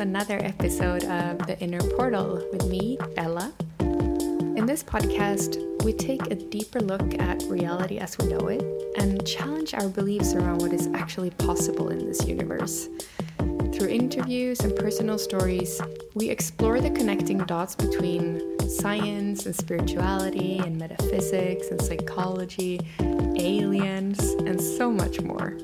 another episode of The Inner Portal with me, Ella. In this podcast, we take a deeper look at reality as we know it and challenge our beliefs around what is actually possible in this universe. Through interviews and personal stories, we explore the connecting dots between science and spirituality and metaphysics and psychology, aliens, and so much more.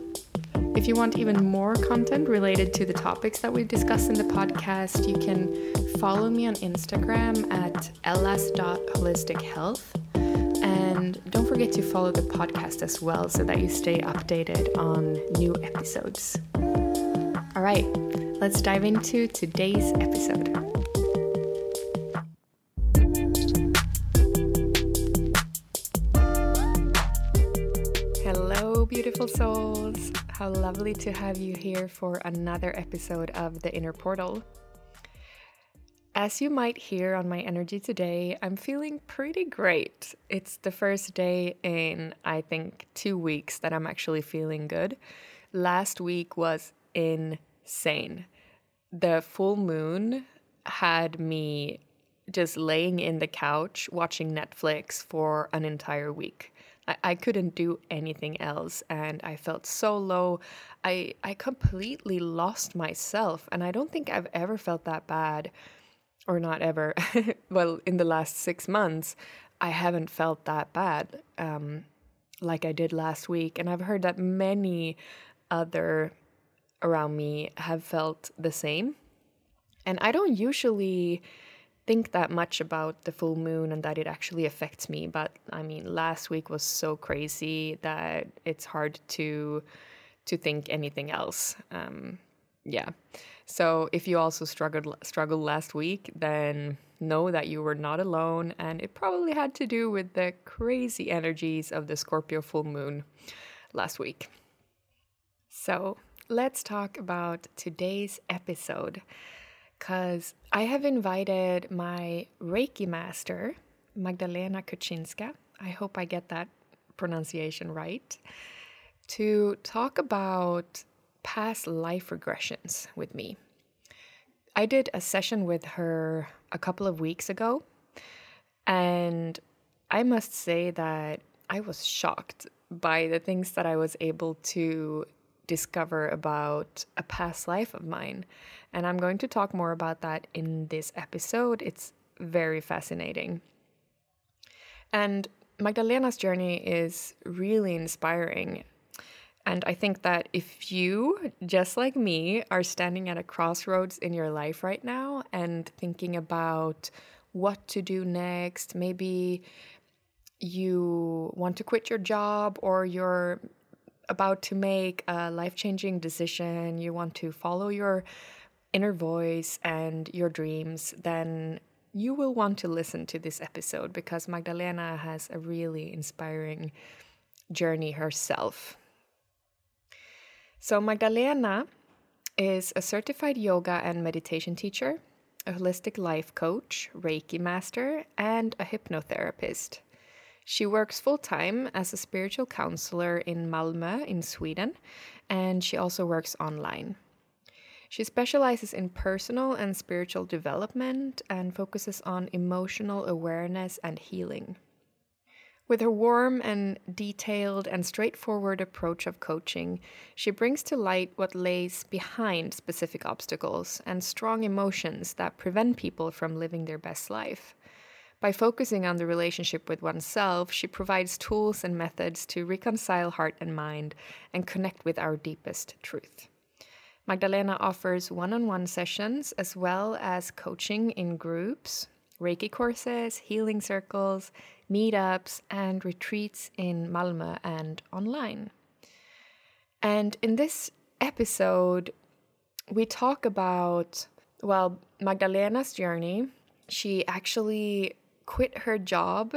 If you want even more content related to the topics that we discuss in the podcast, you can follow me on Instagram at ellas.holistichealth. And don't forget to follow the podcast as well so that you stay updated on new episodes. All right, let's dive into today's episode. Beautiful souls. How lovely to have you here for another episode of The Inner Portal. As you might hear on my energy today, I'm feeling pretty great. It's the first day in, I think, two weeks that I'm actually feeling good. Last week was insane. The full moon had me just laying in the couch watching Netflix for an entire week. I, couldn't do anything else and I felt so low. I I completely lost myself and I don't think I've ever felt that bad or not ever. well, in the last 6 months, I haven't felt that bad um, like I did last week and I've heard that many other around me have felt the same. And I don't usually think that much about the full moon and that it actually affects me. But I mean, last week was so crazy that it's hard to to think anything else. Um, yeah. So if you also struggled struggled last week, then know that you were not alone, and it probably had to do with the crazy energies of the Scorpio full moon last week. So let's talk about today's episode because I have invited my Reiki master, Magdalena Kuchcinska. I hope I get that pronunciation right, to talk about past life regressions with me. I did a session with her a couple of weeks ago, and I must say that I was shocked by the things that I was able to discover about a past life of mine. And I'm going to talk more about that in this episode. It's very fascinating. And Magdalena's journey is really inspiring. And I think that if you, just like me, are standing at a crossroads in your life right now and thinking about what to do next, maybe you want to quit your job or you're about to make a life changing decision, you want to follow your inner voice and your dreams, then you will want to listen to this episode because Magdalena has a really inspiring journey herself. So, Magdalena is a certified yoga and meditation teacher, a holistic life coach, Reiki master, and a hypnotherapist. She works full time as a spiritual counselor in Malmö in Sweden, and she also works online. She specializes in personal and spiritual development and focuses on emotional awareness and healing. With her warm and detailed and straightforward approach of coaching, she brings to light what lays behind specific obstacles and strong emotions that prevent people from living their best life. By focusing on the relationship with oneself, she provides tools and methods to reconcile heart and mind and connect with our deepest truth. Magdalena offers one on one sessions as well as coaching in groups, Reiki courses, healing circles, meetups, and retreats in Malmö and online. And in this episode, we talk about, well, Magdalena's journey. She actually quit her job.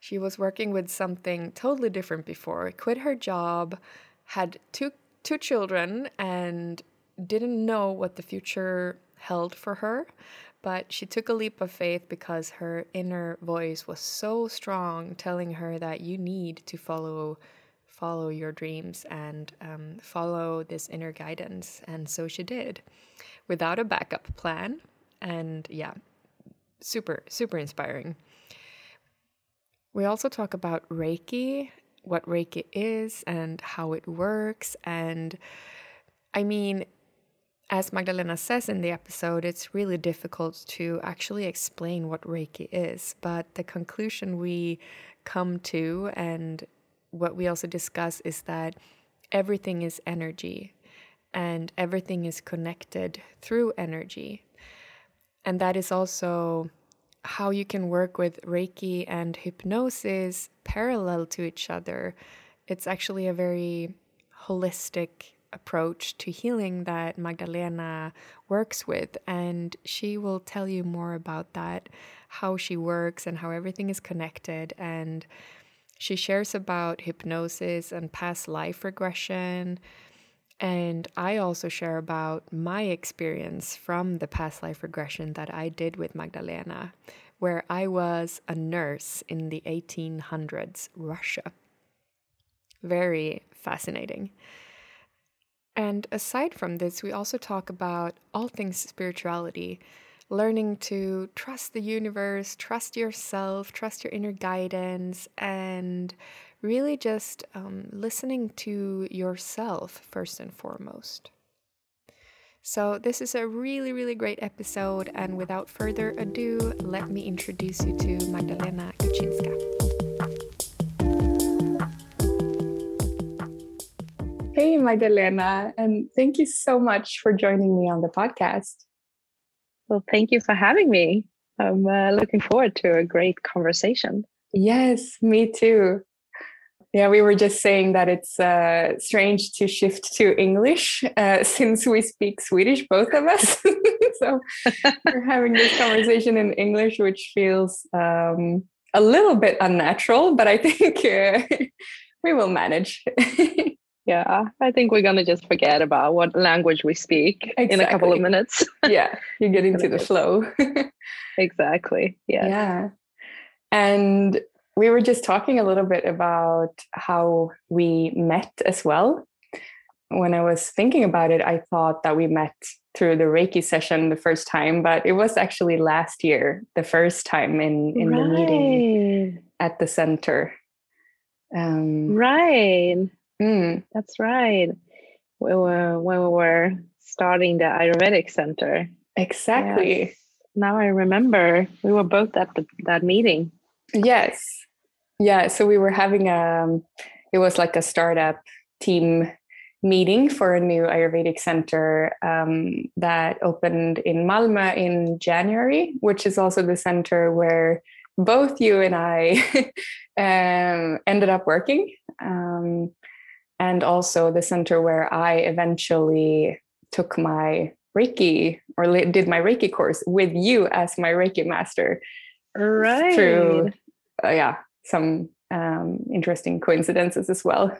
She was working with something totally different before. Quit her job, had two two children and didn't know what the future held for her, but she took a leap of faith because her inner voice was so strong telling her that you need to follow follow your dreams and um, follow this inner guidance and so she did without a backup plan. And yeah, super, super inspiring. We also talk about Reiki, what Reiki is, and how it works. And I mean, as Magdalena says in the episode, it's really difficult to actually explain what Reiki is. But the conclusion we come to, and what we also discuss, is that everything is energy and everything is connected through energy. And that is also how you can work with Reiki and hypnosis parallel to each other. It's actually a very holistic approach to healing that Magdalena works with. And she will tell you more about that, how she works and how everything is connected. And she shares about hypnosis and past life regression. And I also share about my experience from the past life regression that I did with Magdalena, where I was a nurse in the 1800s Russia. Very fascinating. And aside from this, we also talk about all things spirituality, learning to trust the universe, trust yourself, trust your inner guidance, and really just um, listening to yourself first and foremost. So, this is a really, really great episode. And without further ado, let me introduce you to Magdalena Kuchcinska. Hey, Magdalena, and thank you so much for joining me on the podcast. Well, thank you for having me. I'm uh, looking forward to a great conversation. Yes, me too. Yeah, we were just saying that it's uh, strange to shift to English uh, since we speak Swedish, both of us. so we're having this conversation in English, which feels um, a little bit unnatural, but I think uh, we will manage. yeah, I think we're going to just forget about what language we speak exactly. in a couple of minutes. yeah, you get into the flow. exactly. Yeah. Yeah. And we were just talking a little bit about how we met as well. When I was thinking about it, I thought that we met through the Reiki session the first time, but it was actually last year, the first time in, in right. the meeting at the center. Um, right. Mm. That's right. We were when we were starting the Ayurvedic center. Exactly. Yes. Now I remember we were both at the, that meeting. Yes. Yeah, so we were having a, um, it was like a startup team meeting for a new Ayurvedic center um, that opened in Malmö in January, which is also the center where both you and I um, ended up working. Um, and also the center where I eventually took my Reiki or did my Reiki course with you as my Reiki master. Right. Through, uh, yeah, some um, interesting coincidences as well.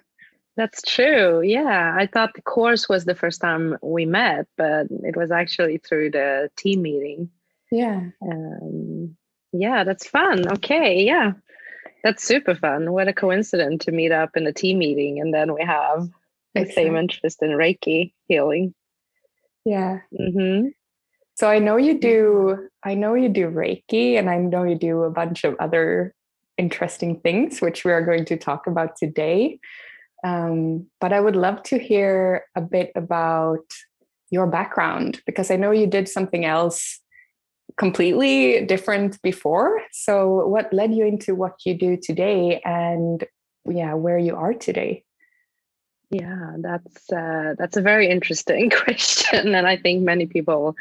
That's true. Yeah, I thought the course was the first time we met, but it was actually through the team meeting. Yeah. Um, yeah, that's fun. Okay. Yeah. That's super fun. What a coincidence to meet up in a team meeting and then we have the same interest in Reiki healing. Yeah. Mm-hmm. So I know you do. I know you do Reiki, and I know you do a bunch of other interesting things, which we are going to talk about today. Um, but I would love to hear a bit about your background because I know you did something else completely different before. So, what led you into what you do today, and yeah, where you are today? Yeah, that's uh, that's a very interesting question, and I think many people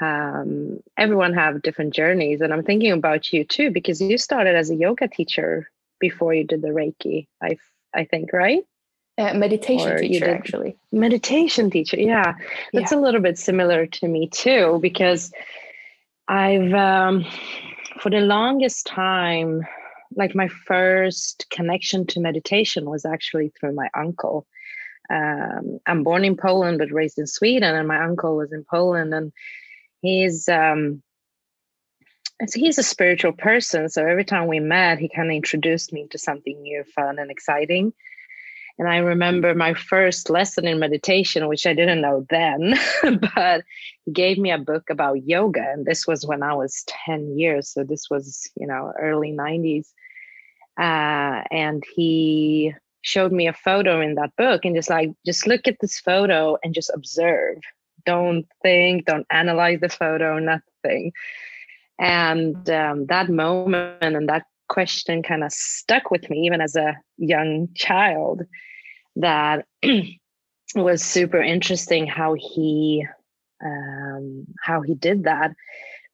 um, everyone have different journeys. And i'm thinking about you too because you started as a yoga teacher before you did the reiki i i think right? Uh, meditation or teacher actually. Meditation teacher yeah. That's yeah. a little bit similar to me too because i've um, for the longest time like my first connection to meditation was actually through my uncle. Um, i'm born in poland but raised in sweden and my uncle was in poland and he's um so he's a spiritual person so every time we met he kind of introduced me to something new fun and exciting And I remember my first lesson in meditation, which I didn't know then, but he gave me a book about yoga. And this was when I was 10 years. So this was, you know, early 90s. Uh, and he showed me a photo in that book and just like, just look at this photo and just observe. Don't think, don't analyze the photo, nothing. And um, that moment and that question kind of stuck with me, even as a young child that was super interesting how he um, how he did that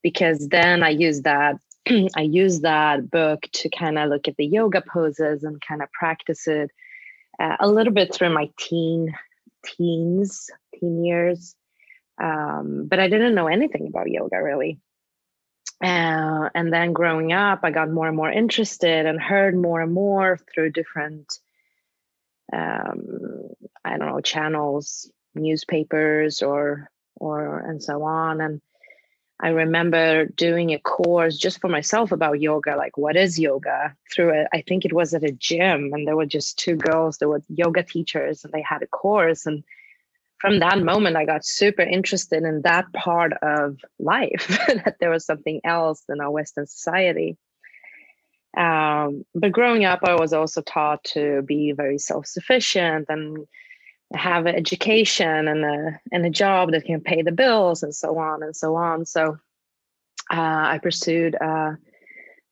because then I used that I used that book to kind of look at the yoga poses and kind of practice it uh, a little bit through my teen teens teen years um, but I didn't know anything about yoga really uh, and then growing up I got more and more interested and heard more and more through different um, I don't know channels, newspapers, or or and so on. And I remember doing a course just for myself about yoga, like what is yoga? Through it, I think it was at a gym, and there were just two girls. There were yoga teachers, and they had a course. And from that moment, I got super interested in that part of life. that there was something else in our Western society. Um, but growing up, I was also taught to be very self-sufficient and have an education and a and a job that can pay the bills and so on and so on. So uh, I pursued uh,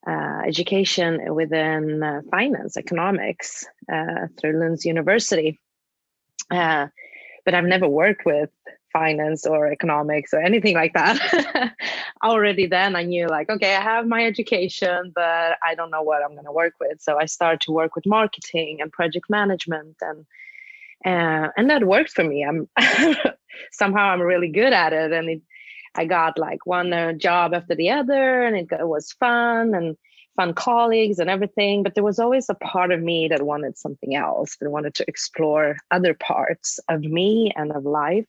uh, education within uh, finance, economics uh, through Lunds University. But I've never worked with finance or economics or anything like that. Already then I knew like, okay, I have my education, but I don't know what I'm going to work with. So I started to work with marketing and project management and uh, and that worked for me. I'm somehow I'm really good at it, and it, I got like one uh, job after the other, and it, it was fun and fun colleagues and everything. But there was always a part of me that wanted something else, that wanted to explore other parts of me and of life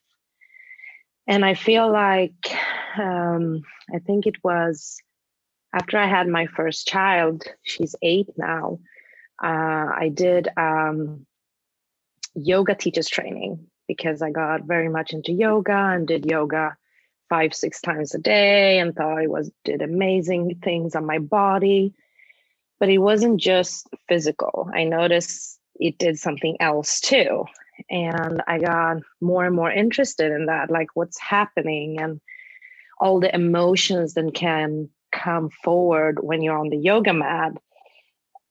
and I feel like um, I think it was after I had my first child. She's eight now. Uh, I did um, yoga teachers training because I got very much into yoga and did yoga five six times a day and thought it was did amazing things on my body. But it wasn't just physical. I noticed it did something else too and i got more and more interested in that like what's happening and all the emotions that can come forward when you're on the yoga mat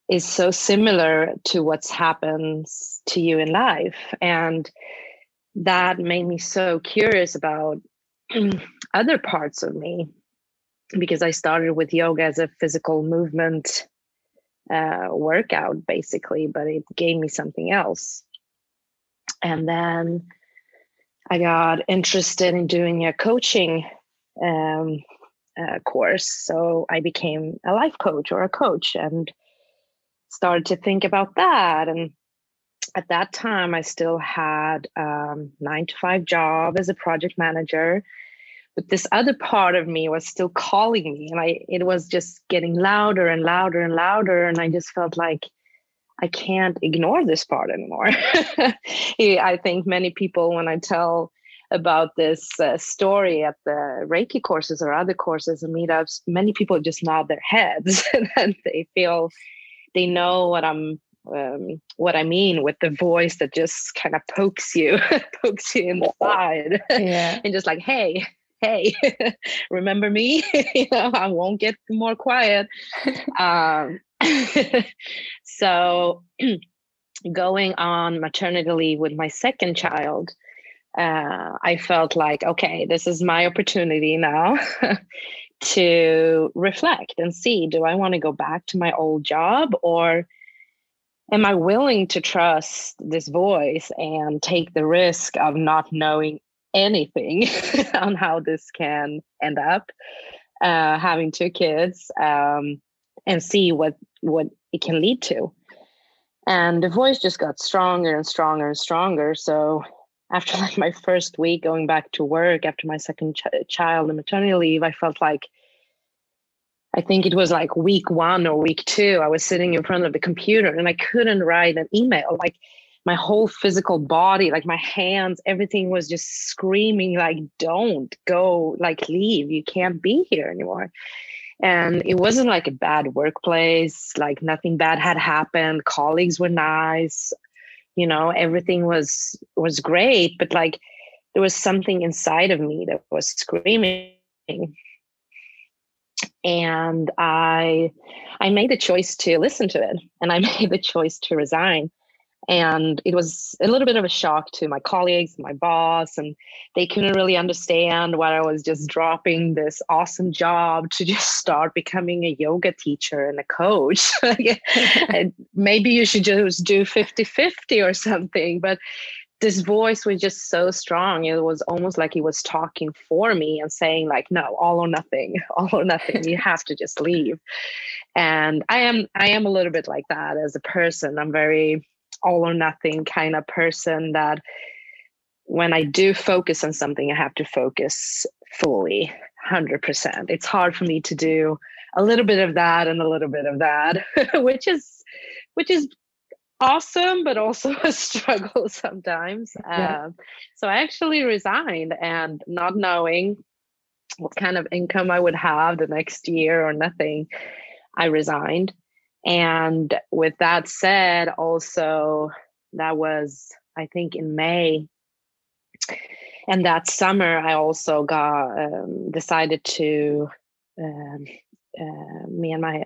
is so similar to what's happens to you in life and that made me so curious about other parts of me because i started with yoga as a physical movement uh, workout basically but it gave me something else and then I got interested in doing a coaching um, uh, course. So I became a life coach or a coach and started to think about that. And at that time, I still had um, nine to five job as a project manager. But this other part of me was still calling me, and I it was just getting louder and louder and louder. And I just felt like I can't ignore this part anymore. I think many people, when I tell about this uh, story at the Reiki courses or other courses and meetups, many people just nod their heads and they feel they know what I'm um, what I mean with the voice that just kind of pokes you, pokes you in the side, yeah. and just like, hey, hey, remember me? you know, I won't get more quiet. Um, so going on maternity leave with my second child, uh, I felt like, okay, this is my opportunity now to reflect and see do I want to go back to my old job or am I willing to trust this voice and take the risk of not knowing anything on how this can end up? Uh, having two kids, um, and see what what it can lead to and the voice just got stronger and stronger and stronger so after like my first week going back to work after my second ch- child and maternity leave i felt like i think it was like week one or week two i was sitting in front of the computer and i couldn't write an email. Like my whole physical body like my hands everything was just screaming like don't go like leave. You can't be here anymore. And it wasn't like a bad workplace like nothing bad had happened. Colleagues were nice. You know everything was was great but like there was something inside of me that was screaming and i i made the choice to listen to it and i made the choice to resign. And it was a little bit of a shock to my colleagues my boss and they couldn't really understand why i was just dropping this awesome job to just start becoming a yoga teacher and a coach. Maybe you should just do 50-50 or something but this voice was just so strong. It was almost like he was talking for me and saying like no all or nothing all or nothing. You have to just leave. And i am i am a little bit like that as a person. I'm very all or nothing kind of person that when I do focus on something, I have to focus fully, 100%. It's hard for me to do a little bit of that and a little bit of that, which is which is awesome, but also a struggle sometimes. Yeah. Um, so I actually resigned and not knowing what kind of income I would have the next year or nothing, I resigned. And with that said, also, that was, I think, in May. And that summer, I also got um, decided to, um, uh, me and my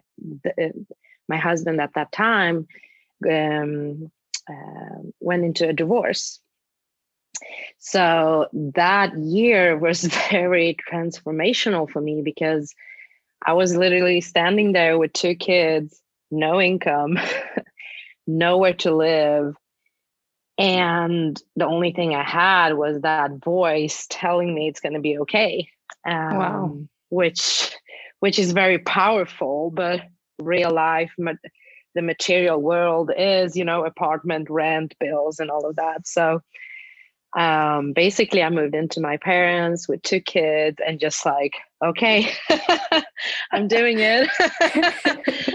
uh, my husband at that time um, uh, went into a divorce. So that year was very transformational for me because I was literally standing there with two kids no income, nowhere to live. And the only thing I had was that voice telling me it's going to be okay. Um, wow. Which, which is very powerful, but real life, the material world is, you know, apartment rent, bills, and all of that. So um, basically, I moved into my parents with two kids and just like, okay, I'm doing it.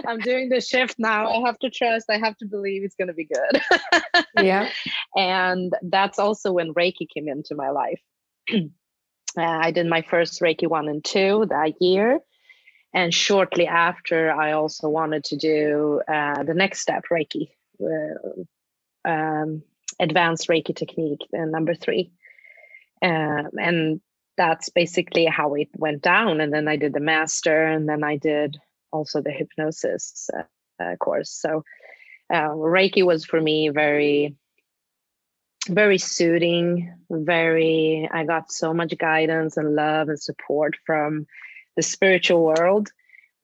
I'm doing the shift now. I have to trust. I have to believe it's going to be good. yeah. And that's also when Reiki came into my life. uh, I did my first Reiki one and two that year. And shortly after, I also wanted to do uh, the next step, Reiki. Uh, um, advanced Reiki technique, the number three. Um, and that's basically how it went down. And then I did the master, and then I did also the hypnosis uh, uh, course. So uh, Reiki was for me very, very soothing. Very, I got so much guidance and love and support from the spiritual world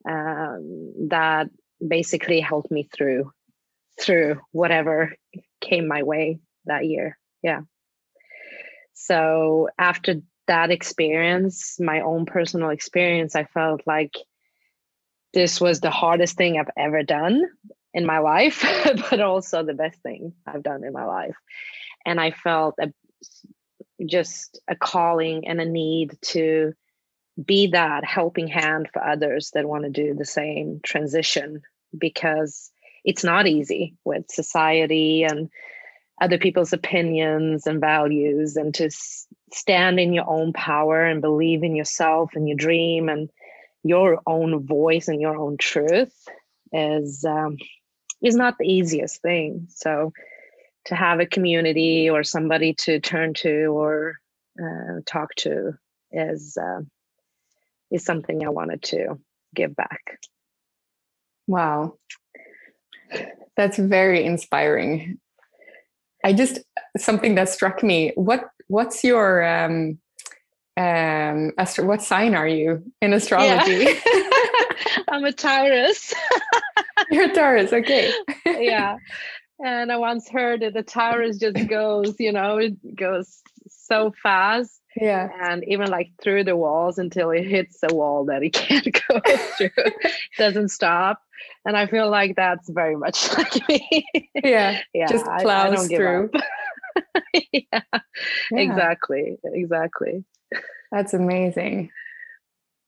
um, that basically helped me through through whatever came my way that year. Yeah. So after that experience, my own personal experience, I felt like this was the hardest thing I've ever done in my life, but also the best thing I've done in my life. And I felt a, just a calling and a need to be that helping hand for others that want to do the same transition because it's not easy with society and other people's opinions and values and to stand in your own power and believe in yourself and your dream and your own voice and your own truth is um, is not the easiest thing. So to have a community or somebody to turn to or uh, talk to is uh, is something i wanted to give back wow that's very inspiring. I just something that struck me. What what's your um um astro- what sign are you in astrology? Yeah. I'm a Taurus. You're a Taurus, okay. yeah. And I once heard that the Taurus just goes, you know, it goes so fast. Yeah. And even like through the walls until it hits a wall that it can't go through. Doesn't stop and I feel like that's very much like me. Yeah, yeah, just plows I, I through. yeah, yeah, exactly, exactly. That's amazing.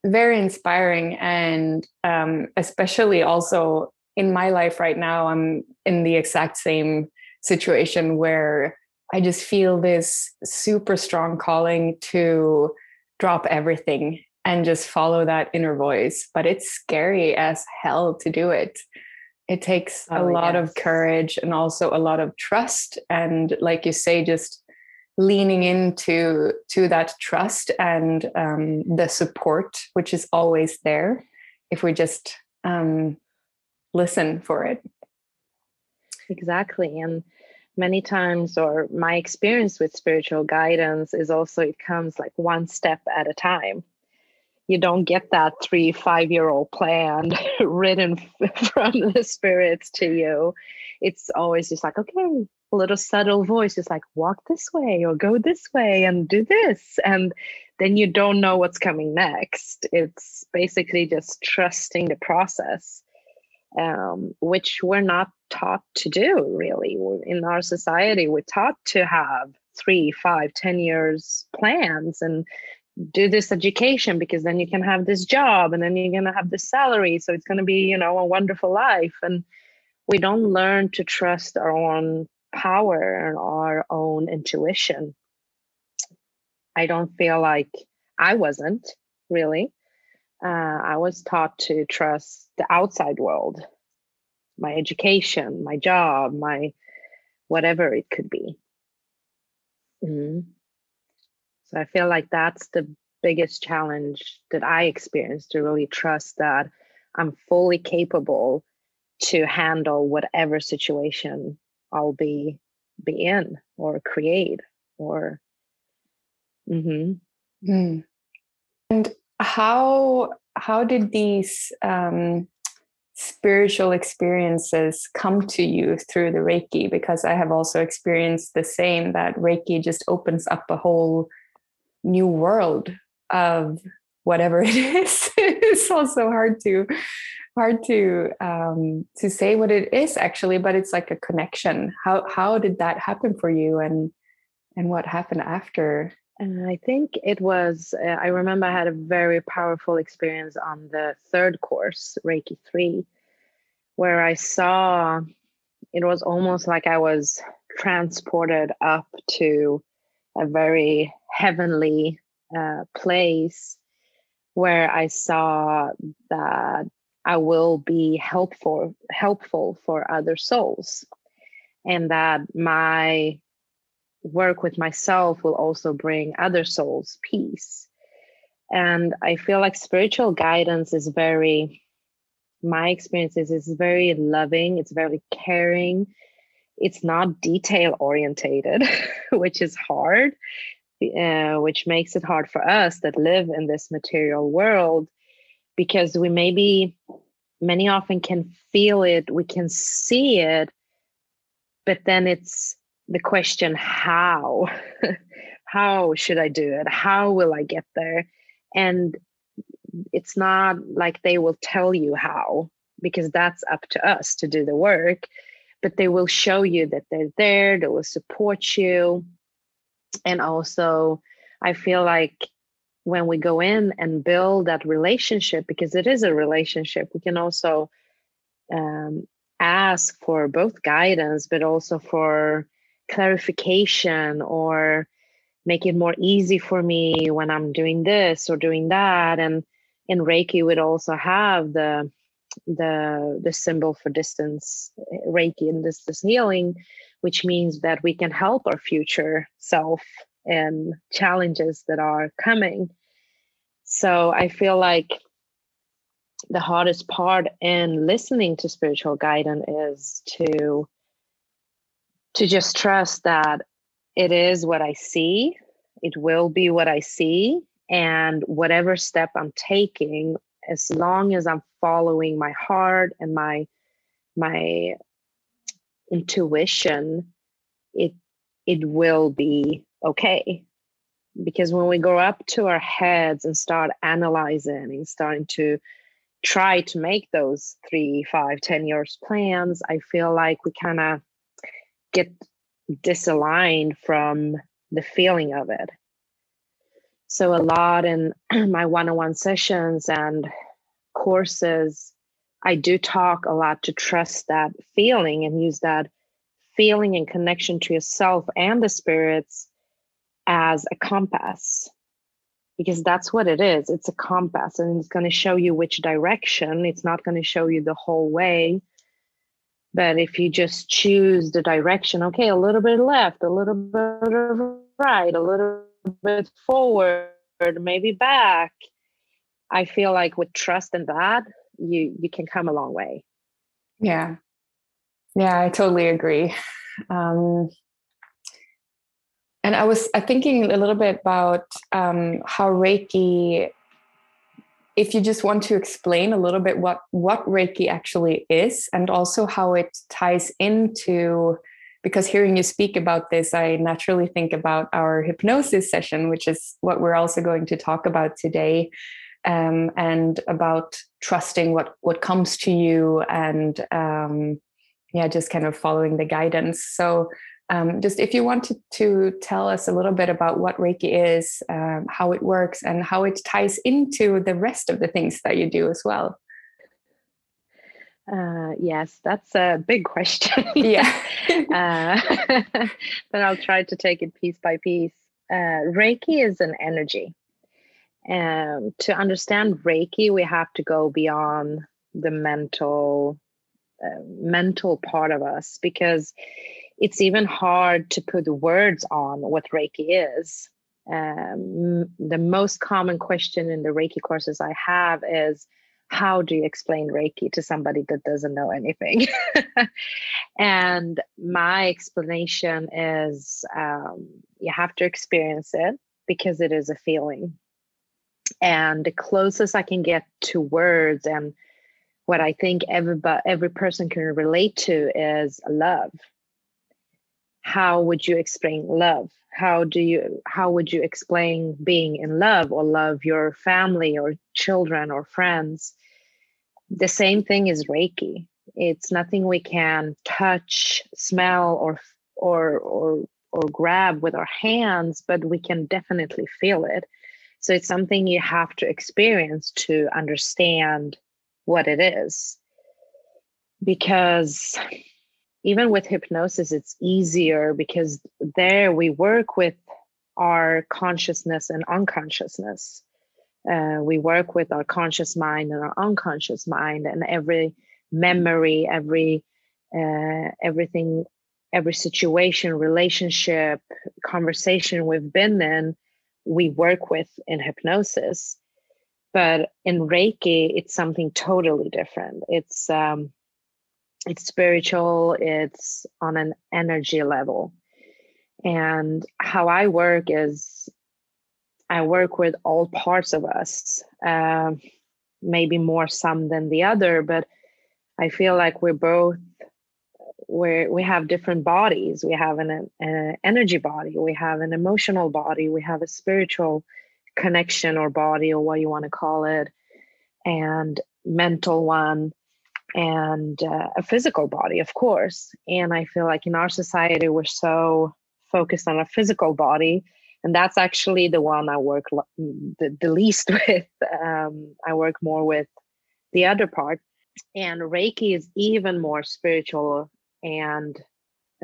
Very inspiring, and um, especially also in my life right now, I'm in the exact same situation where I just feel this super strong calling to drop everything and just follow that inner voice. But it's scary as hell to do it. It takes oh, a lot yes. of courage and also a lot of trust. And like you say, just leaning into to that trust and um, the support, which is always there if we just um, listen for it. Exactly. And many times or my experience with spiritual guidance is also it comes like one step at a time. You don't get that three five year old plan written from the spirits to you. It's always just like okay a little subtle voice is like walk this way or go this way and do this. And then you don't know what's coming next. It's basically just trusting the process um, which we're not taught to do really. In our society we're taught to have three five ten years plans and do this education because then you can have this job and then you're going to have this salary. So it's going to be you know a wonderful life. And we don't learn to trust our own power and our own intuition. I don't feel like i wasn't really uh, I was taught to trust the outside world, my education, my job, my whatever it could be. Mm-hmm. So I feel like that's the biggest challenge that I experienced to really trust that I'm fully capable to handle whatever situation I'll be be in or create or mm-hmm. mm. and how how did these um, spiritual experiences come to you through the reiki? Because i have also experienced the same that reiki just opens up a whole new world of whatever it is. It's also hard to hard to um, to say what it is actually but it's like a connection. How how did that happen for you? And and what happened after and I think it was, uh, I remember I had a very powerful experience on the third course, Reiki 3, where I saw it was almost like I was transported up to a very heavenly uh, place where I saw that I will be helpful helpful for other souls and that my work with myself will also bring other souls peace. And I feel like spiritual guidance is very, my experience is, is very loving, it's very caring. It's not detail orientated, which is hard, uh, which makes it hard for us that live in this material world because we maybe many often can feel it, we can see it, but then it's the question how? How should i do it? How will i get there? And it's not like they will tell you how because that's up to us to do the work but they will show you that they're there they will support you. And also i feel like when we go in and build that relationship because it is a relationship we can also um, ask for both guidance but also for clarification or make it more easy for me when I'm doing this or doing that. And in Reiki would also have the the the symbol for distance Reiki and distance healing, which means that we can help our future self and challenges that are coming. So I feel like the hardest part in listening to spiritual guidance is to to just trust that it is what I see, it will be what I see, and whatever step I'm taking, as long as I'm following my heart and my my intuition, it it will be okay. Because when we go up to our heads and start analyzing and starting to try to make those three, five, ten years plans, I feel like we kind of get disaligned from the feeling of it. So, a lot in my one on one sessions and courses, I do talk a lot to trust that feeling and use that feeling and connection to yourself and the spirits as a compass because that's what it is. It's a compass and it's going to show you which direction. It's not going to show you the whole way but if you just choose the direction okay a little bit left a little bit right a little bit forward maybe back i feel like with trust in that you you can come a long way yeah yeah i totally agree um and I was uh, thinking a little bit about um, how Reiki. If you just want to explain a little bit what what Reiki actually is, and also how it ties into, because hearing you speak about this, I naturally think about our hypnosis session, which is what we're also going to talk about today, um, and about trusting what what comes to you, and um, yeah, just kind of following the guidance. So um, just if you wanted to tell us a little bit about what Reiki is, um, how it works, and how it ties into the rest of the things that you do as well. Uh, yes, that's a big question. yeah. uh, but I'll try to take it piece by piece. Uh, Reiki is an energy. Um, to understand Reiki, we have to go beyond the mental uh, mental part of us because it's even hard to put words on what Reiki is. Um, the most common question in the Reiki courses I have is, how do you explain Reiki to somebody that doesn't know anything? and my explanation is um, you have to experience it because it is a feeling. And the closest I can get to words and what I think every, every person can relate to is love how would you explain love? How do you how would you explain being in love or love your family or children or friends? The same thing is reiki. It's nothing we can touch smell or or or or grab with our hands but we can definitely feel it. So it's something you have to experience to understand what it is. Because even with hypnosis, it's easier because there we work with our consciousness and unconsciousness. Uh, we work with our conscious mind and our unconscious mind, and every memory, every uh, everything, every situation, relationship, conversation we've been in, we work with in hypnosis. But in Reiki, it's something totally different. It's um, it's spiritual it's on an energy level. And how i work is i work with all parts of us uh, maybe more some than the other but i feel like we're both we we have different bodies. We have an, an energy body we have an emotional body we have a spiritual connection or body or what you want to call it and mental one and uh, a physical body, of course. And I feel like in our society, we're so focused on a physical body. And that's actually the one I work the, the least with. Um, I work more with the other part. And Reiki is even more spiritual and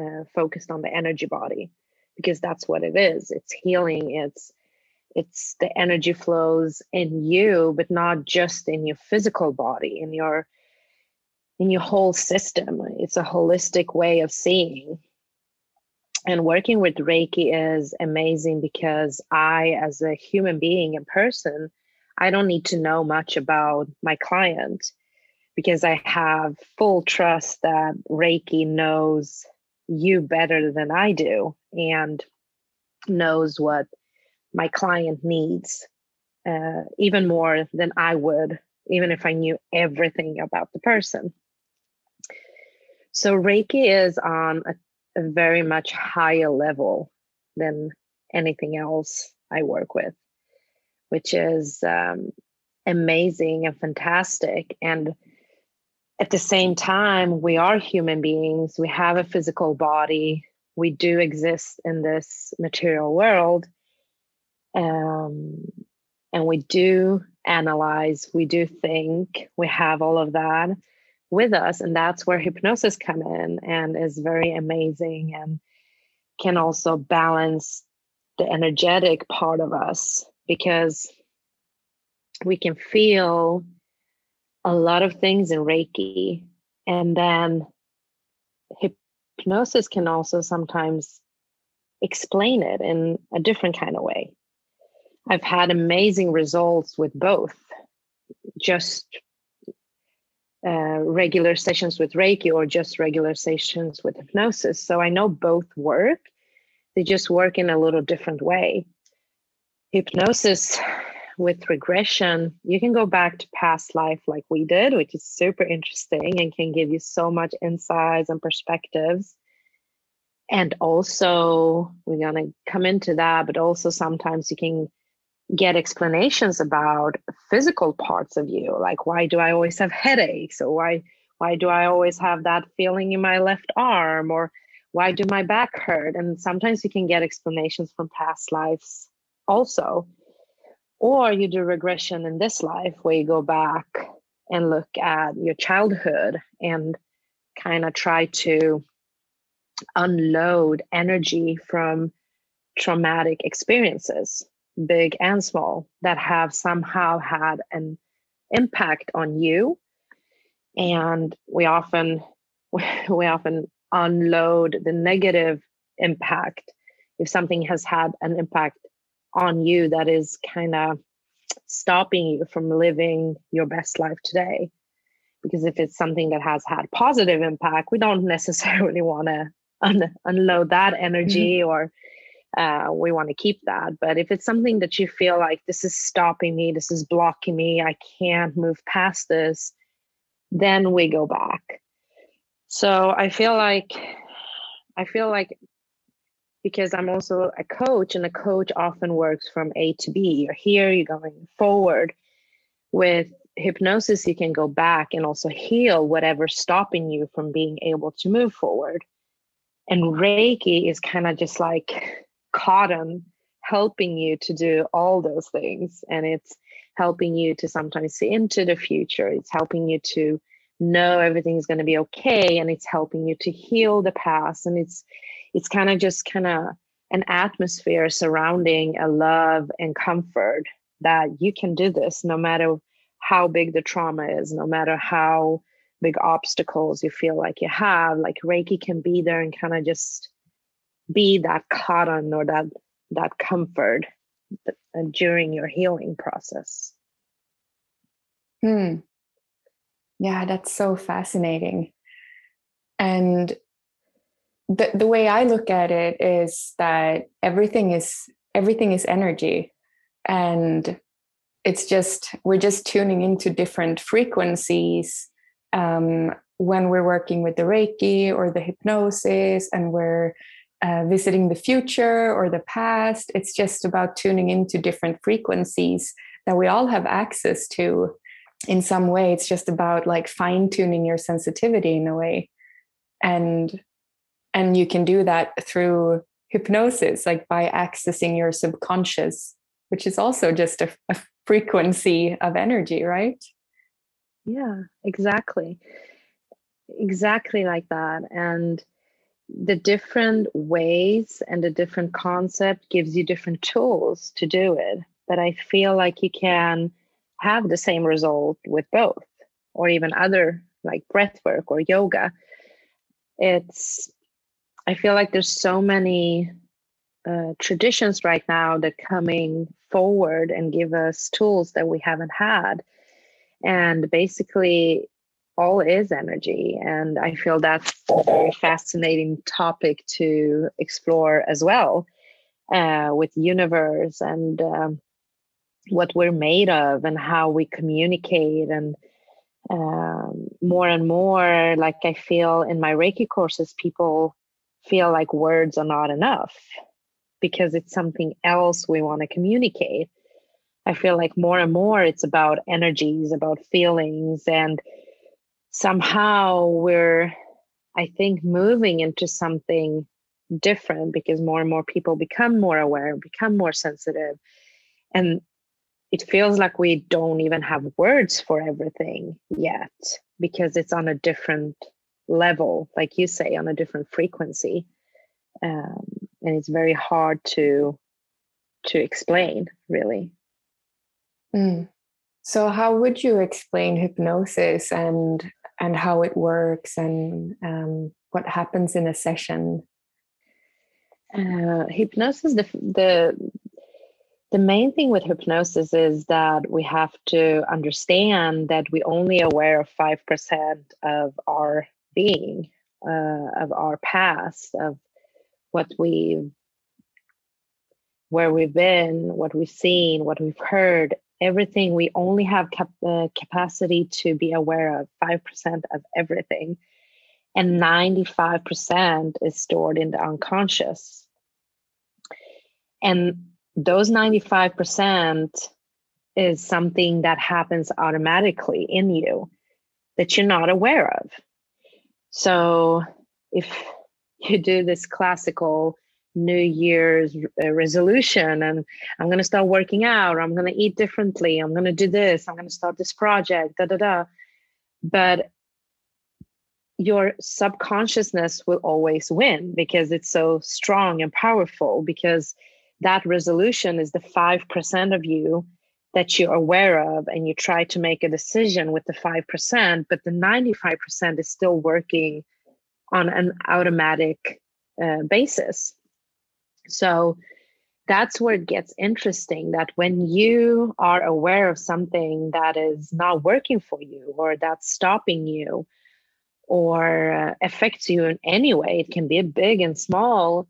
uh, focused on the energy body because that's what it is. It's healing. It's it's the energy flows in you, but not just in your physical body, in your in your whole system. It's a holistic way of seeing. And working with Reiki is amazing because I, as a human being and person, I don't need to know much about my client because I have full trust that Reiki knows you better than I do and knows what my client needs uh, even more than I would, even if I knew everything about the person. So Reiki is on a, a very much higher level than anything else I work with, which is um, amazing and fantastic. And at the same time, we are human beings, we have a physical body, we do exist in this material world. Um, and we do analyze, we do think, we have all of that with us and that's where hypnosis come in and is very amazing and can also balance the energetic part of us because we can feel a lot of things in reiki. And then hypnosis can also sometimes explain it in a different kind of way. I've had amazing results with both just uh, regular sessions with Reiki or just regular sessions with hypnosis. So I know both work. They just work in a little different way. Hypnosis with regression, you can go back to past life like we did, which is super interesting and can give you so much insights and perspectives. And also, we're going to come into that, but also sometimes you can get explanations about physical parts of you like why do i always have headaches? Or why why do i always have that feeling in my left arm? Or why do my back hurt? And sometimes you can get explanations from past lives also. Or you do regression in this life where you go back and look at your childhood and kind of try to unload energy from traumatic experiences big and small, that have somehow had an impact on you. And we often we often unload the negative impact if something has had an impact on you that is kind of stopping you from living your best life today because if it's something that has had positive impact we don't necessarily want to un- unload that energy mm-hmm. or uh, we want to keep that. But if it's something that you feel like this is stopping me, this is blocking me, I can't move past this, then we go back. So I feel like, I feel like because I'm also a coach, and a coach often works from A to B. You're here, you're going forward. With hypnosis, you can go back and also heal whatever's stopping you from being able to move forward. And Reiki is kind of just like cotton helping you to do all those things. And it's helping you to sometimes see into the future. It's helping you to know everything is going to be okay and it's helping you to heal the past. And it's it's kind of just kind of an atmosphere surrounding a love and comfort that you can do this no matter how big the trauma is no matter how big obstacles you feel like you have. Like reiki can be there and kind of just be that cotton or that that comfort during your healing process. Hmm. Yeah that's so fascinating. And the the way i look at it is that everything is everything is energy. And it's just we're just tuning into different frequencies um, when we're working with the reiki or the hypnosis and we're uh, visiting the future or the past. It's just about tuning into different frequencies that we all have access to in some way. It's just about like fine tuning your sensitivity in a way. And and you can do that through hypnosis, like by accessing your subconscious, which is also just a, a frequency of energy, right? Yeah, exactly. Exactly like that. And the different ways and the different concept gives you different tools to do it but i feel like you can have the same result with both or even other like breath work or yoga. It's i feel like there's so many uh, traditions right now that coming forward and give us tools that we haven't had. And basically all is energy. And I feel that's a very fascinating topic to explore as well uh, with universe and um, what we're made of and how we communicate and um, more and more like i feel in my reiki courses people feel like words are not enough because it's something else we want to communicate i feel like more and more it's about energies about feelings and somehow we're i think moving into something different because more and more people become more aware become more sensitive and it feels like we don't even have words for everything yet because it's on a different level, like you say, on a different frequency. Um, and it's very hard to to explain, really. Mm. So, how would you explain hypnosis and and how it works and um, what happens in a session? Uh, hypnosis, the, the the main thing with hypnosis is that we have to understand that we only aware of 5% of our being, uh, of our past, of what we've, where we've been, what we've seen, what we've heard, everything. We only have cap- uh, capacity to be aware of 5% of everything. And 95% is stored in the unconscious. And those 95% is something that happens automatically in you that you're not aware of. So if you do this classical New Year's uh, resolution and I'm going to start working out, I'm going to eat differently, I'm going to do this, I'm going to start this project, da da da. But your subconsciousness will always win because it's so strong and powerful because that resolution is the 5% of you that you're aware of and you try to make a decision with the 5% but the 95% is still working on an automatic uh, basis so that's where it gets interesting that when you are aware of something that is not working for you or that's stopping you or uh, affects you in any way it can be big and small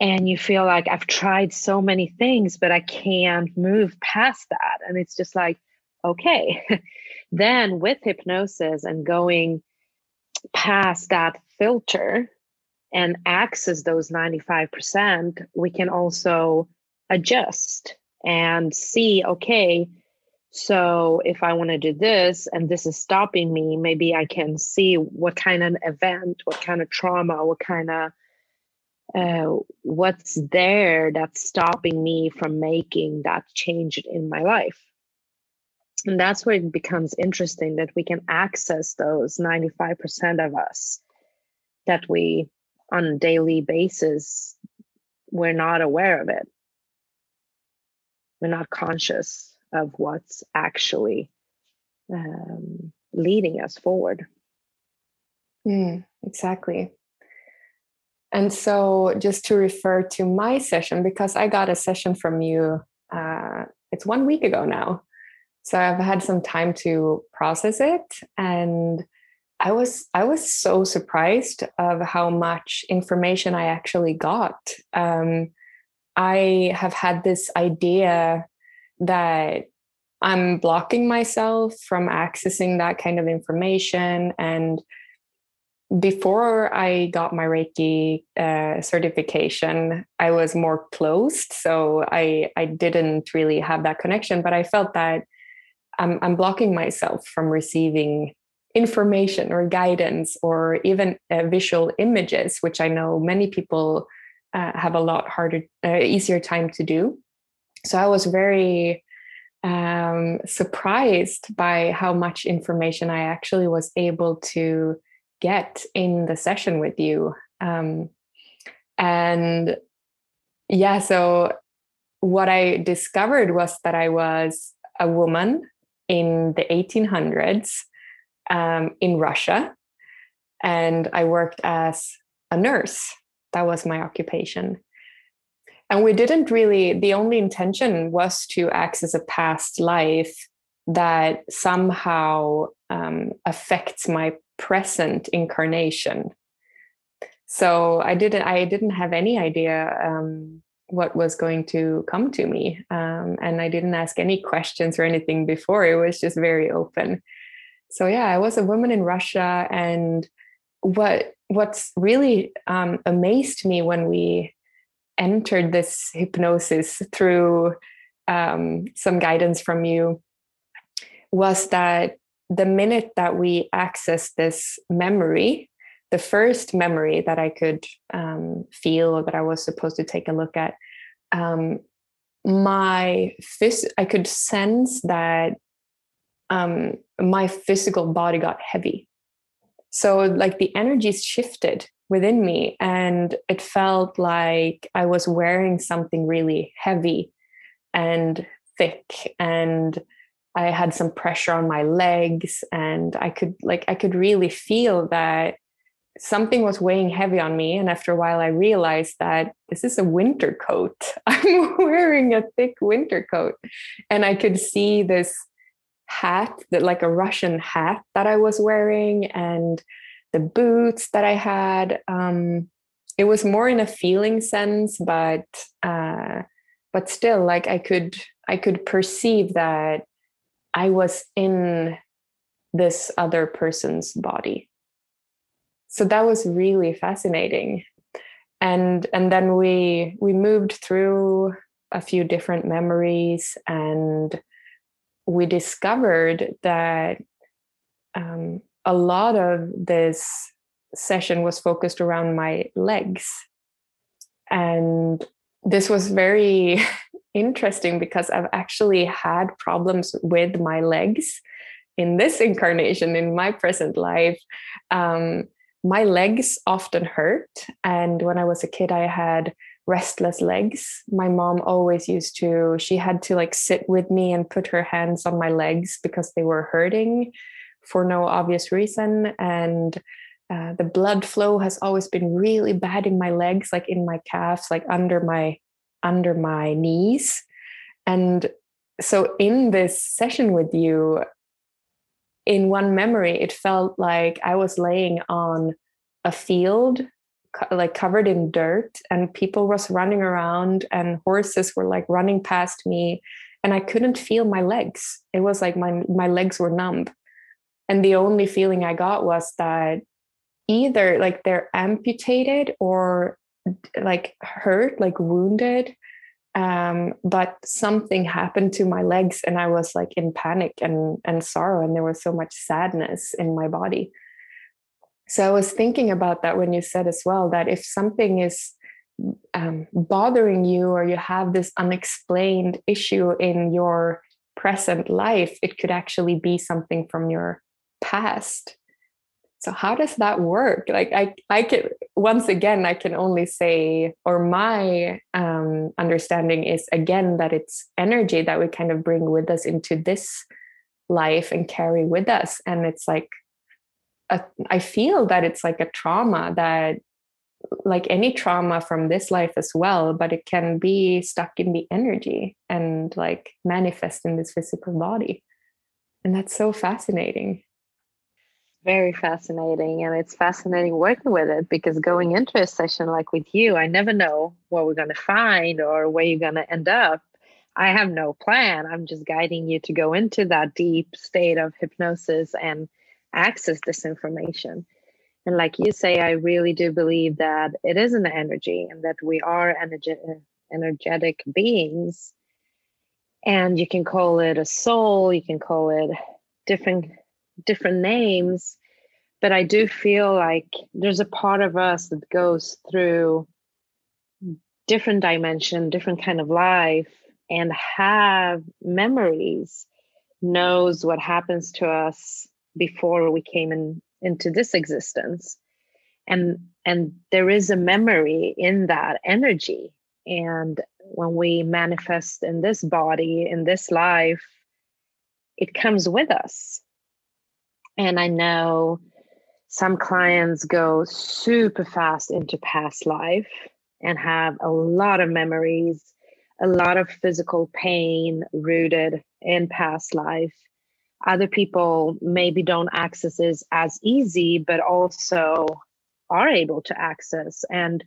and you feel like I've tried so many things, but I can't move past that. And it's just like, okay. then with hypnosis and going past that filter and access those 95%, we can also adjust and see, okay, so if I want to do this and this is stopping me, maybe I can see what kind of event, what kind of trauma, what kind of uh, what's there that's stopping me from making that change in my life. And that's where it becomes interesting that we can access those 95% of us that we on a daily basis we're not aware of it. We're not conscious of what's actually um, leading us forward. Mm, exactly. And so, just to refer to my session, because I got a session from you, uh, it's one week ago now. So I've had some time to process it, and I was I was so surprised of how much information I actually got. Um, I have had this idea that I'm blocking myself from accessing that kind of information and before I got my Reiki uh, certification, I was more closed, so I I didn't really have that connection. But I felt that I'm I'm blocking myself from receiving information or guidance or even uh, visual images, which I know many people uh, have a lot harder, uh, easier time to do. So I was very um, surprised by how much information I actually was able to get in the session with you. Um, and yeah, so what I discovered was that I was a woman in the 1800s um, in Russia, and I worked as a nurse. That was my occupation. And we didn't really, the only intention was to access a past life that somehow um, affects my present incarnation so i didn't i didn't have any idea um, what was going to come to me um, and i didn't ask any questions or anything before it was just very open so yeah i was a woman in russia and what what's really um, amazed me when we entered this hypnosis through um, some guidance from you was that the minute that we access this memory, the first memory that I could um, feel that I was supposed to take a look at, um, my phys- I could sense that um, my physical body got heavy. So, like, the energies shifted within me, and it felt like I was wearing something really heavy and thick and I had some pressure on my legs and I could like I could really feel that something was weighing heavy on me and after a while I realized that this is a winter coat. I'm wearing a thick winter coat and I could see this hat that like a Russian hat that I was wearing and the boots that I had um it was more in a feeling sense but uh but still like I could I could perceive that I was in this other person's body. So that was really fascinating. And and then we we moved through a few different memories and we discovered that um, a lot of this session was focused around my legs and this was very interesting because I've actually had problems with my legs in this incarnation, in my present life. Um, my legs often hurt. And when I was a kid, I had restless legs. My mom always used to, she had to like sit with me and put her hands on my legs because they were hurting for no obvious reason. And uh, the blood flow has always been really bad in my legs, like in my calves, like under my under my knees. And so in this session with you, in one memory, it felt like I was laying on a field like covered in dirt and people was running around and horses were like running past me and I couldn't feel my legs. It was like my my legs were numb. And the only feeling I got was that either like they're amputated or like hurt, like wounded. Um, but something happened to my legs and I was like in panic and, and sorrow, and there was so much sadness in my body. So I was thinking about that when you said as well that if something is um, bothering you or you have this unexplained issue in your present life, it could actually be something from your past. So how does that work? Like i i can once again i can only say or my um, understanding is again that it's energy that we kind of bring with us into this life and carry with us. And it's like a, I feel that it's like a trauma that like any trauma from this life as well but it can be stuck in the energy and like manifest in this physical body and that's so fascinating very fascinating. And it's fascinating working with it because going into a session like with you, I never know what we're going to find or where you're going to end up. I have no plan. I'm just guiding you to go into that deep state of hypnosis and access this information. And like you say, I really do believe that it is an energy and that we are energe- energetic beings. And you can call it a soul, you can call it different different names but i do feel like there's a part of us that goes through different dimension different kind of life and have memories knows what happens to us before we came in into this existence. And and there is a memory in that energy. And when we manifest in this body in this life it comes with us. And I know some clients go super fast into past life and have a lot of memories, a lot of physical pain rooted in past life. Other people maybe don't access this as easy, but also are able to access. And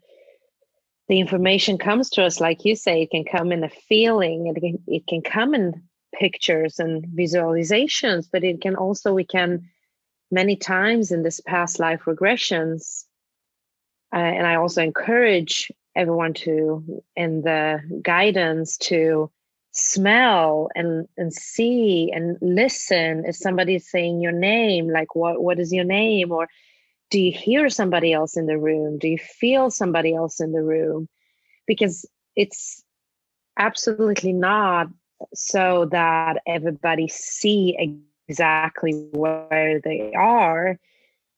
the information comes to us, like you say, it can come in a feeling, it can, it can come in pictures and visualizations, but it can also, we can many times in this past life regressions uh, and i also encourage everyone to in the guidance to smell and and see and listen if somebody's saying your name like what what is your name or do you hear somebody else in the room do you feel somebody else in the room because it's absolutely not so that everybody see exactly where they are,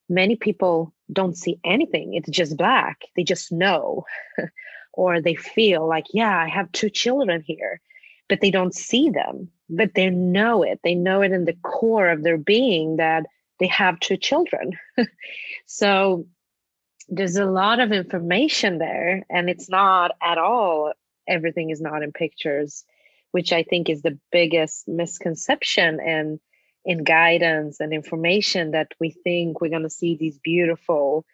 many people don't see anything. It's just black. They just know. or they feel like, yeah, I have two children here, but they don't see them. But they know it. They know it in the core of their being that they have two children. so there's a lot of information there, and it's not at all, everything is not in pictures, which I think is the biggest misconception and in guidance and information that we think we're going to see these beautiful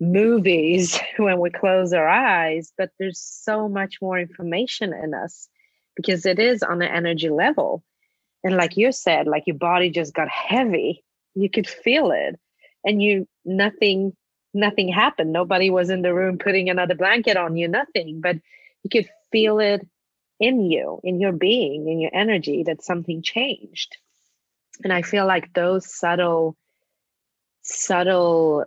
movies when we close our eyes but there's so much more information in us because it is on an energy level. And like you said like your body just got heavy. You could feel it. And you nothing nothing happened. Nobody was in the room putting another blanket on you nothing. But you could feel it in you in your being in your energy that something changed. And i feel like those subtle subtle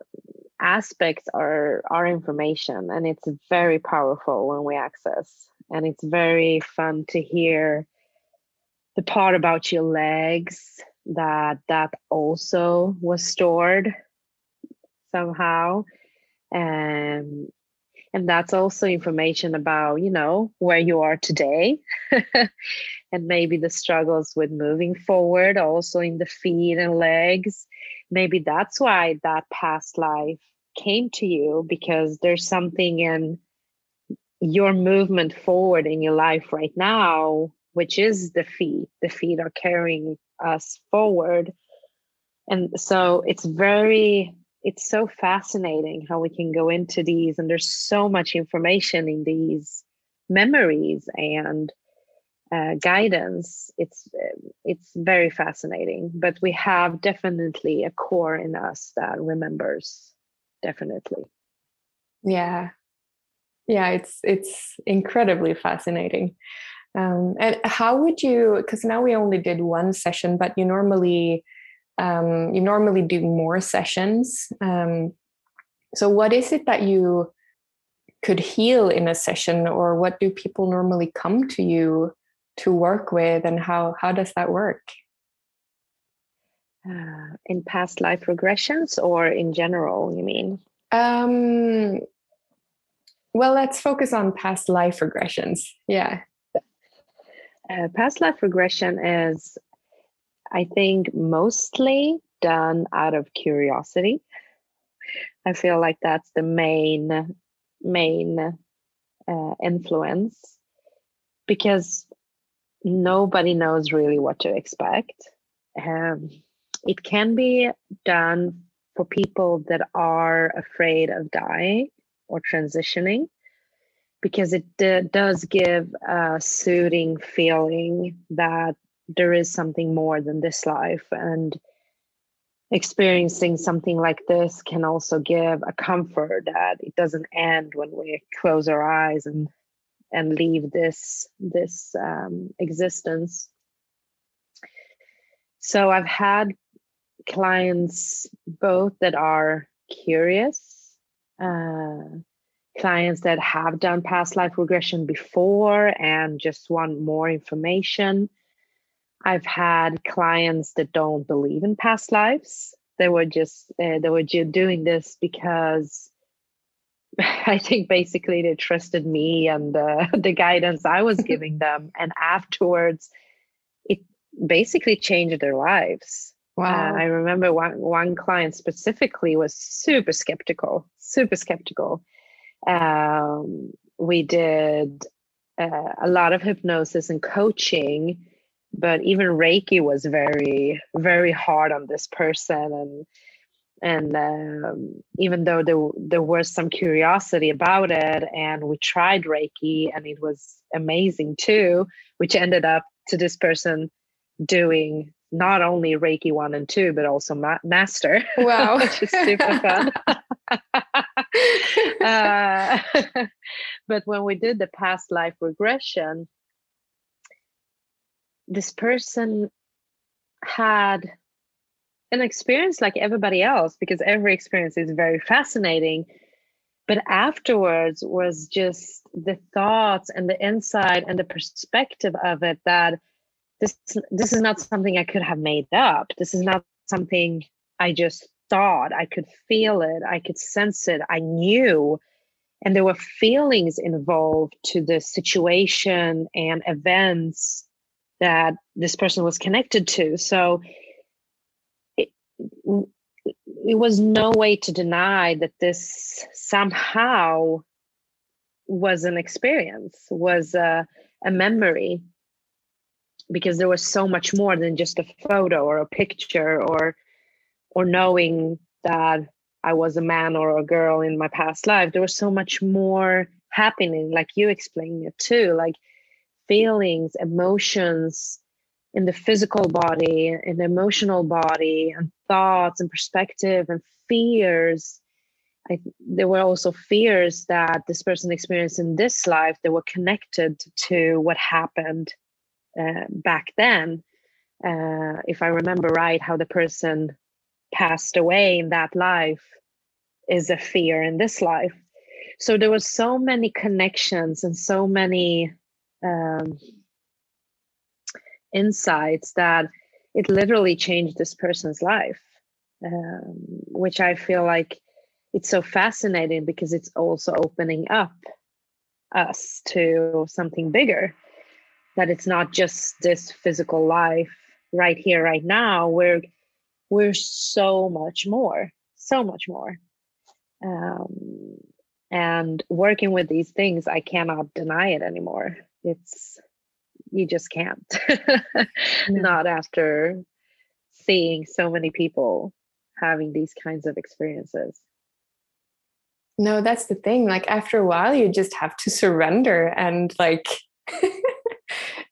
aspects are our information. And it's very powerful when we access and it's very fun to hear the part about your legs that that also was stored somehow. And and that's also information about you know where you are today. And maybe the struggles with moving forward also in the feet and legs. Maybe that's why that past life came to you because there's something in your movement forward in your life right now which is the feet the feet are carrying us forward. And so it's very it's so fascinating how we can go into these and there's so much information in these memories and uh, guidance. It's it's very fascinating but we have definitely a core in us that remembers definitely. Yeah yeah it's it's incredibly fascinating. Um, and how would you because now we only did one session but you normally um, you normally do more sessions. Um, so what is it that you could heal in a session or what do people normally come to you to work with and how how does that work? Uh, in past life regressions or in general you mean? Um well let's focus on past life regressions. Yeah. Uh, past life regression is i think mostly done out of curiosity. I feel like that's the main main uh, influence because nobody knows really what to expect. Um, it can be done for people that are afraid of dying or transitioning because it d- does give a soothing feeling that there is something more than this life. And experiencing something like this can also give a comfort that it doesn't end when we close our eyes and and leave this this um, existence. So i've had clients both that are curious uh, clients that have done past life regression before and just want more information i've had clients that don't believe in past lives they were just uh, they were just doing this because I think basically they trusted me and uh, the guidance I was giving them. And afterwards, it basically changed their lives. Wow. Uh, I remember one, one client specifically was super skeptical, super skeptical. Um, we did uh, a lot of hypnosis and coaching, but even Reiki was very, very hard on this person. And and um, even though there, there was some curiosity about it and we tried reiki and it was amazing too which ended up to this person doing not only reiki 1 and 2 but also ma- master. Wow. Which is super fun. Uh, but when we did the past life regression this person had an experience like everybody else because every experience is very fascinating. But afterwards was just the thoughts and the insight and the perspective of it that this this is not something I could have made up. This is not something I just thought. I could feel it. I could sense it. I knew. And there were feelings involved to the situation and events that this person was connected to. So it, it was no way to deny that this somehow was an experience, was a, a memory because there was so much more than just a photo or a picture or or knowing that I was a man or a girl in my past life. There was so much more happening, like you explained it too, like feelings, emotions in the physical body, in the emotional body, and thoughts and perspective and fears. I, there were also fears that this person experienced in this life that were connected to what happened uh, back then, uh, if I remember right, how the person passed away in that life is a fear in this life. So there was so many connections and so many um, insights that it literally changed this person's life, um, which I feel like it's so fascinating because it's also opening up us to something bigger that it's not just this physical life right here right now. We're we're so much more so much more. Um, and working with these things i cannot deny it anymore. It's you just can't. Not after seeing so many people having these kinds of experiences. No that's the thing. Like after a while you just have to surrender and like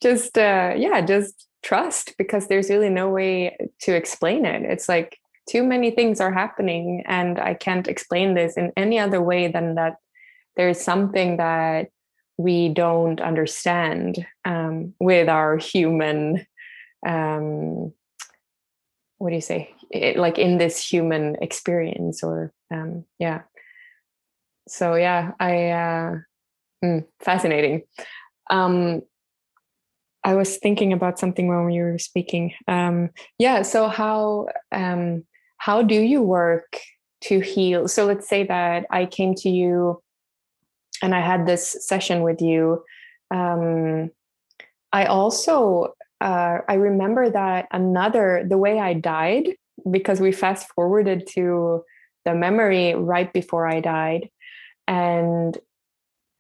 just uh yeah just trust because there's really no way to explain it. It's like too many things are happening and i can't explain this in any other way than that there's something that we don't understand um, with our human um, what do you say? It, like in this human experience or um, yeah. So yeah i uh, mm, fascinating. Um, I was thinking about something when you were speaking. Um, yeah. So how um, how do you work to heal? So let's say that I came to you, and I had this session with you. Um, I also uh, I remember that another the way I died because we fast forwarded to the memory right before I died, and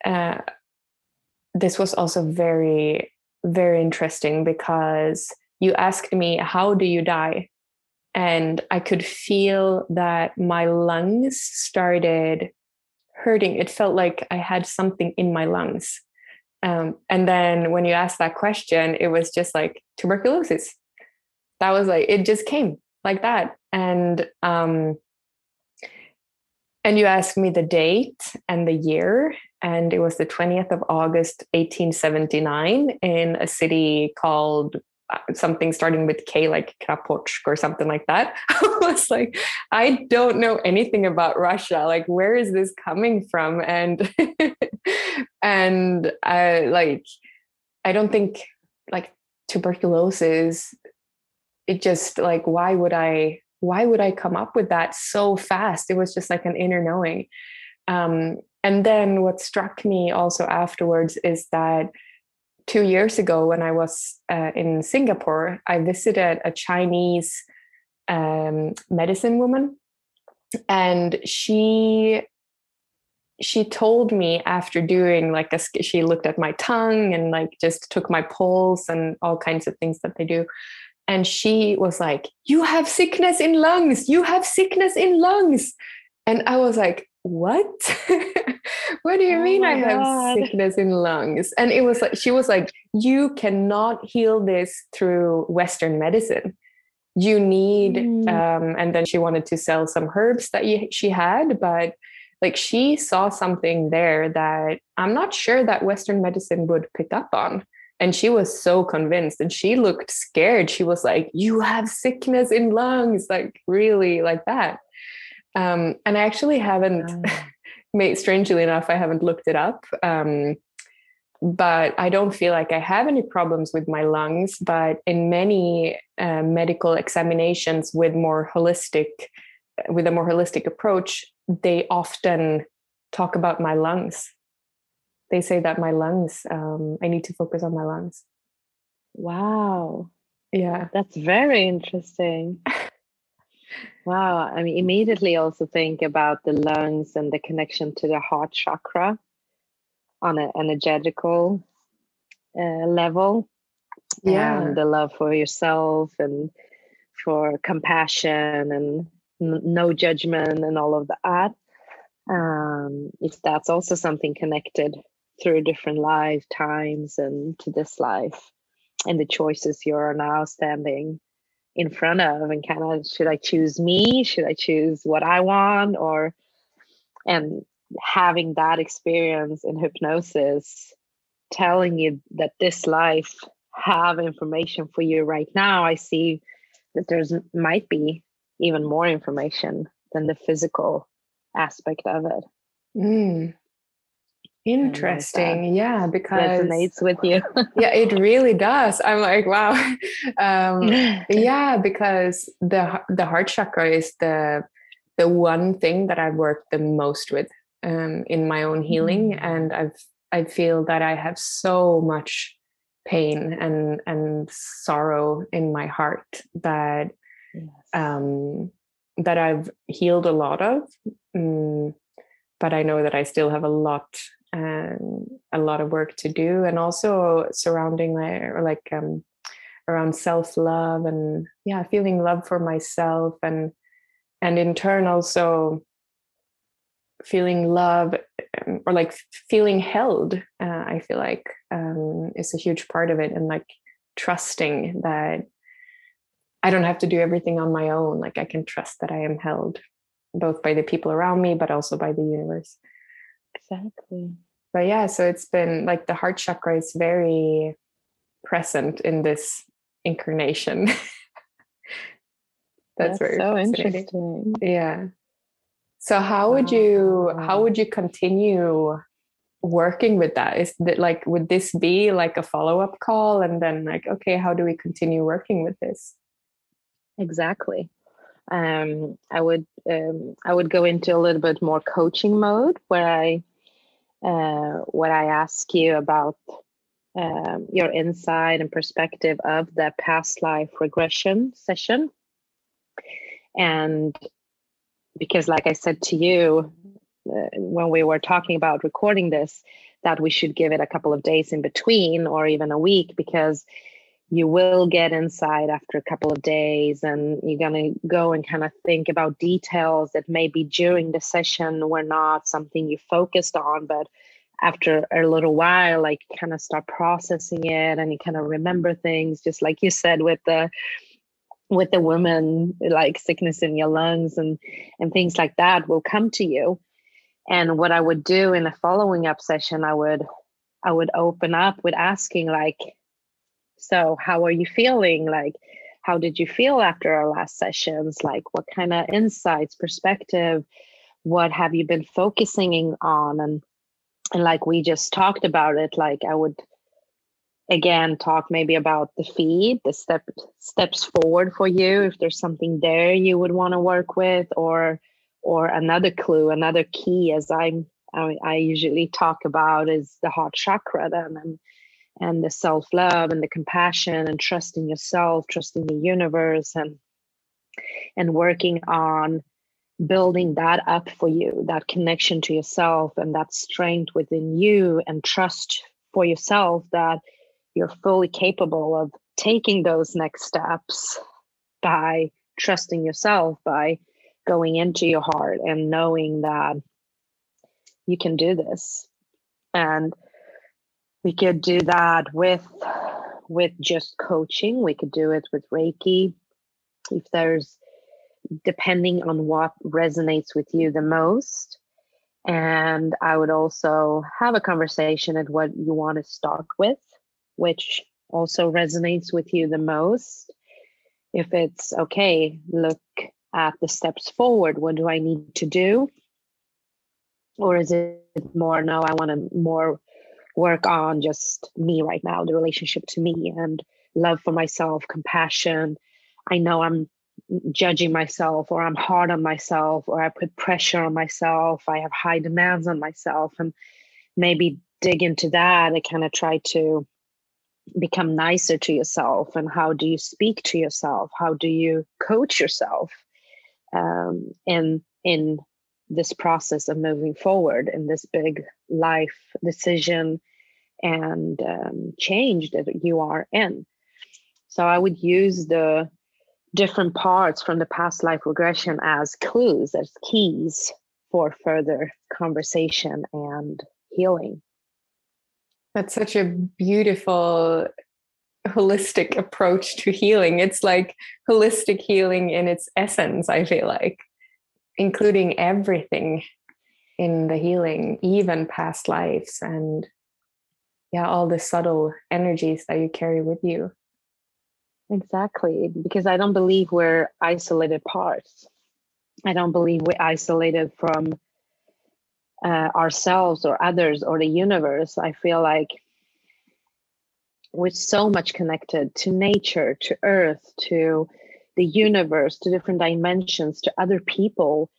uh, this was also very very interesting because you asked me, How do you die? And I could feel that my lungs started hurting. It felt like I had something in my lungs. Um, and then when you asked that question, it was just like tuberculosis. That was like, it just came like that. And, um, and you asked me the date and the year and it was the 20th of August, 1879, in a city called uh, something starting with K, like Krapotsk or something like that. I was like, I don't know anything about Russia. Like, where is this coming from? And and I like, I don't think like tuberculosis. It just like, why would I? Why would I come up with that so fast? It was just like an inner knowing. Um, and then what struck me also afterwards is that two years ago, when I was uh, in Singapore, I visited a Chinese um, medicine woman, and she she told me after doing like a she looked at my tongue and like just took my pulse and all kinds of things that they do and she was like you have sickness in lungs. You have sickness in lungs. And i was like what? What do you oh mean i have sickness in lungs? And it was like she was like you cannot heal this through western medicine. You need mm. um, and then she wanted to sell some herbs that she had but like she saw something there that i'm not sure that western medicine would pick up on and she was so convinced and she looked scared she was like you have sickness in lungs like really like that um, and I actually haven't, made, strangely enough, I haven't looked it up. Um, but I don't feel like I have any problems with my lungs. But in many uh, medical examinations with more holistic, with a more holistic approach, they often talk about my lungs. They say that my lungs, um, I need to focus on my lungs. Wow. Yeah. That's very interesting. wow. I mean, immediately also think about the lungs and the connection to the heart chakra on an energetical uh, level. Yeah. And the love for yourself and for compassion and n- no judgment and all of that. Um, if that's also something connected through different lifetimes and to this life and the choices you're now standing in front of and kind of should I choose me? Should I choose what I want? Or and having that experience in hypnosis telling you that this life have information for you right now, I see that there's might be even more information than the physical aspect of it. Mm. Interesting. Yeah, because resonates with you. yeah, it really does. I'm like, wow. Um, yeah, because the the heart chakra is the the one thing that I've worked the most with um, in my own healing, mm-hmm. and I've I feel that I have so much pain and and sorrow in my heart that yes. um, that I've healed a lot of. Um, but I know that I still have a lot and a lot of work to do and also surrounding my like um around self-love and yeah feeling love for myself and and in turn also feeling love um, or like feeling held uh, i feel like um, is a huge part of it and like trusting that i don't have to do everything on my own like i can trust that i am held both by the people around me but also by the universe. Exactly but yeah so it's been like the heart chakra is very present in this incarnation. That's, that's very so interesting. Yeah. So how would you how would you continue working with that? Is that like would this be like a follow-up call and then like okay how do we continue working with this? Exactly. Um, i would um, i would go into a little bit more coaching mode where i uh, what I ask you about um, your insight and perspective of the past life regression session. And because, like I said to you uh, when we were talking about recording this, that we should give it a couple of days in between or even a week because you will get inside after a couple of days and you're going to go and kind of think about details that maybe during the session were not something you focused on but after a little while like kind of start processing it and you kind of remember things just like you said with the with the woman like sickness in your lungs and and things like that will come to you. And what i would do in a following up session i would i would open up with asking like so, how are you feeling? Like, how did you feel after our last sessions? Like, what kind of insights, perspective, what have you been focusing on? And and like we just talked about it, like I would again talk maybe about the feed, the step steps forward for you. If there's something there you would want to work with, or or another clue, another key, as I'm I, I usually talk about is the heart chakra then and and the self love and the compassion and trusting yourself, trusting the universe, and and working on building that up for you, that connection to yourself and that strength within you, and trust for yourself that you're fully capable of taking those next steps by trusting yourself, by going into your heart and knowing that you can do this. And we could do that with with just coaching. We could do it with reiki. If there's depending on what resonates with you the most. And i would also have a conversation at what you want to start with which also resonates with you the most. If it's okay look at the steps forward. What do i need to do? Or is it more no i want to more work on just me right now, the relationship to me and love for myself, compassion. I know I'm judging myself or I'm hard on myself or I put pressure on myself. I have high demands on myself and maybe dig into that and kind of try to become nicer to yourself and how do you speak to yourself how do you coach yourself um, in in this process of moving forward in this big life decision and um, change that you are in. So I would use the different parts from the past life regression as clues, as keys for further conversation and healing. That's such a beautiful holistic approach to healing. It's like holistic healing in its essence, I feel like including everything in the healing, even past lives and yeah, all the subtle energies that you carry with you. Exactly, because I don't believe we're isolated parts. I don't believe we're isolated from uh, ourselves or others or the universe. I feel like we're so much connected to nature, to earth, to the universe, to different dimensions, to other people.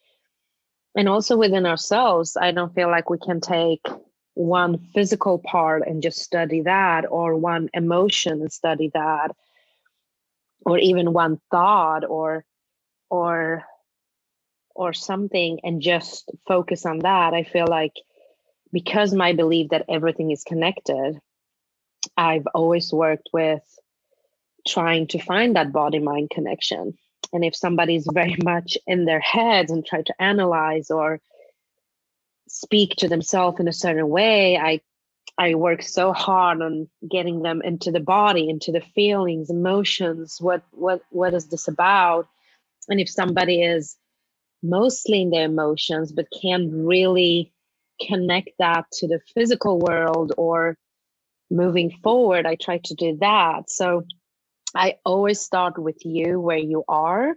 And also within ourselves, I don't feel like we can take one physical part and just study that, or one emotion and study that, or even one thought or or or something and just focus on that. I feel like because my belief that everything is connected, I've always worked with trying to find that body mind connection. And if somebody's very much in their heads and try to analyze or speak to themselves in a certain way, I I work so hard on getting them into the body, into the feelings, emotions. What what what is this about? And if somebody is mostly in their emotions but can't really connect that to the physical world or moving forward, I try to do that. So I always start with you where you are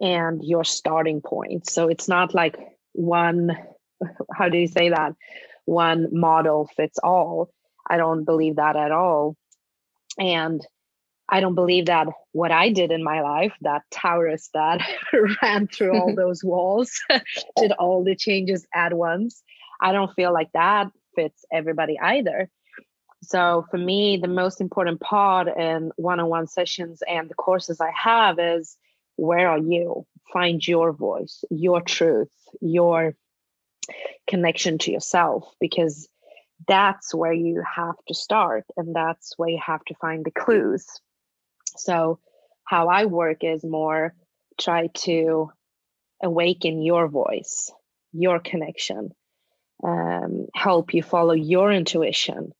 and your starting point. So it's not like one, how do you say that? One model fits all. I don't believe that at all. And I don't believe that what I did in my life, that Taurus that ran through all those walls, did all the changes at once. I don't feel like that fits everybody either. So for me, the most important part in one-on-one sessions and the courses I have is where are you? Find your voice, your truth, your connection to yourself, because that's where you have to start and that's where you have to find the clues. So how I work is more try to awaken your voice, your connection, um, help you follow your intuition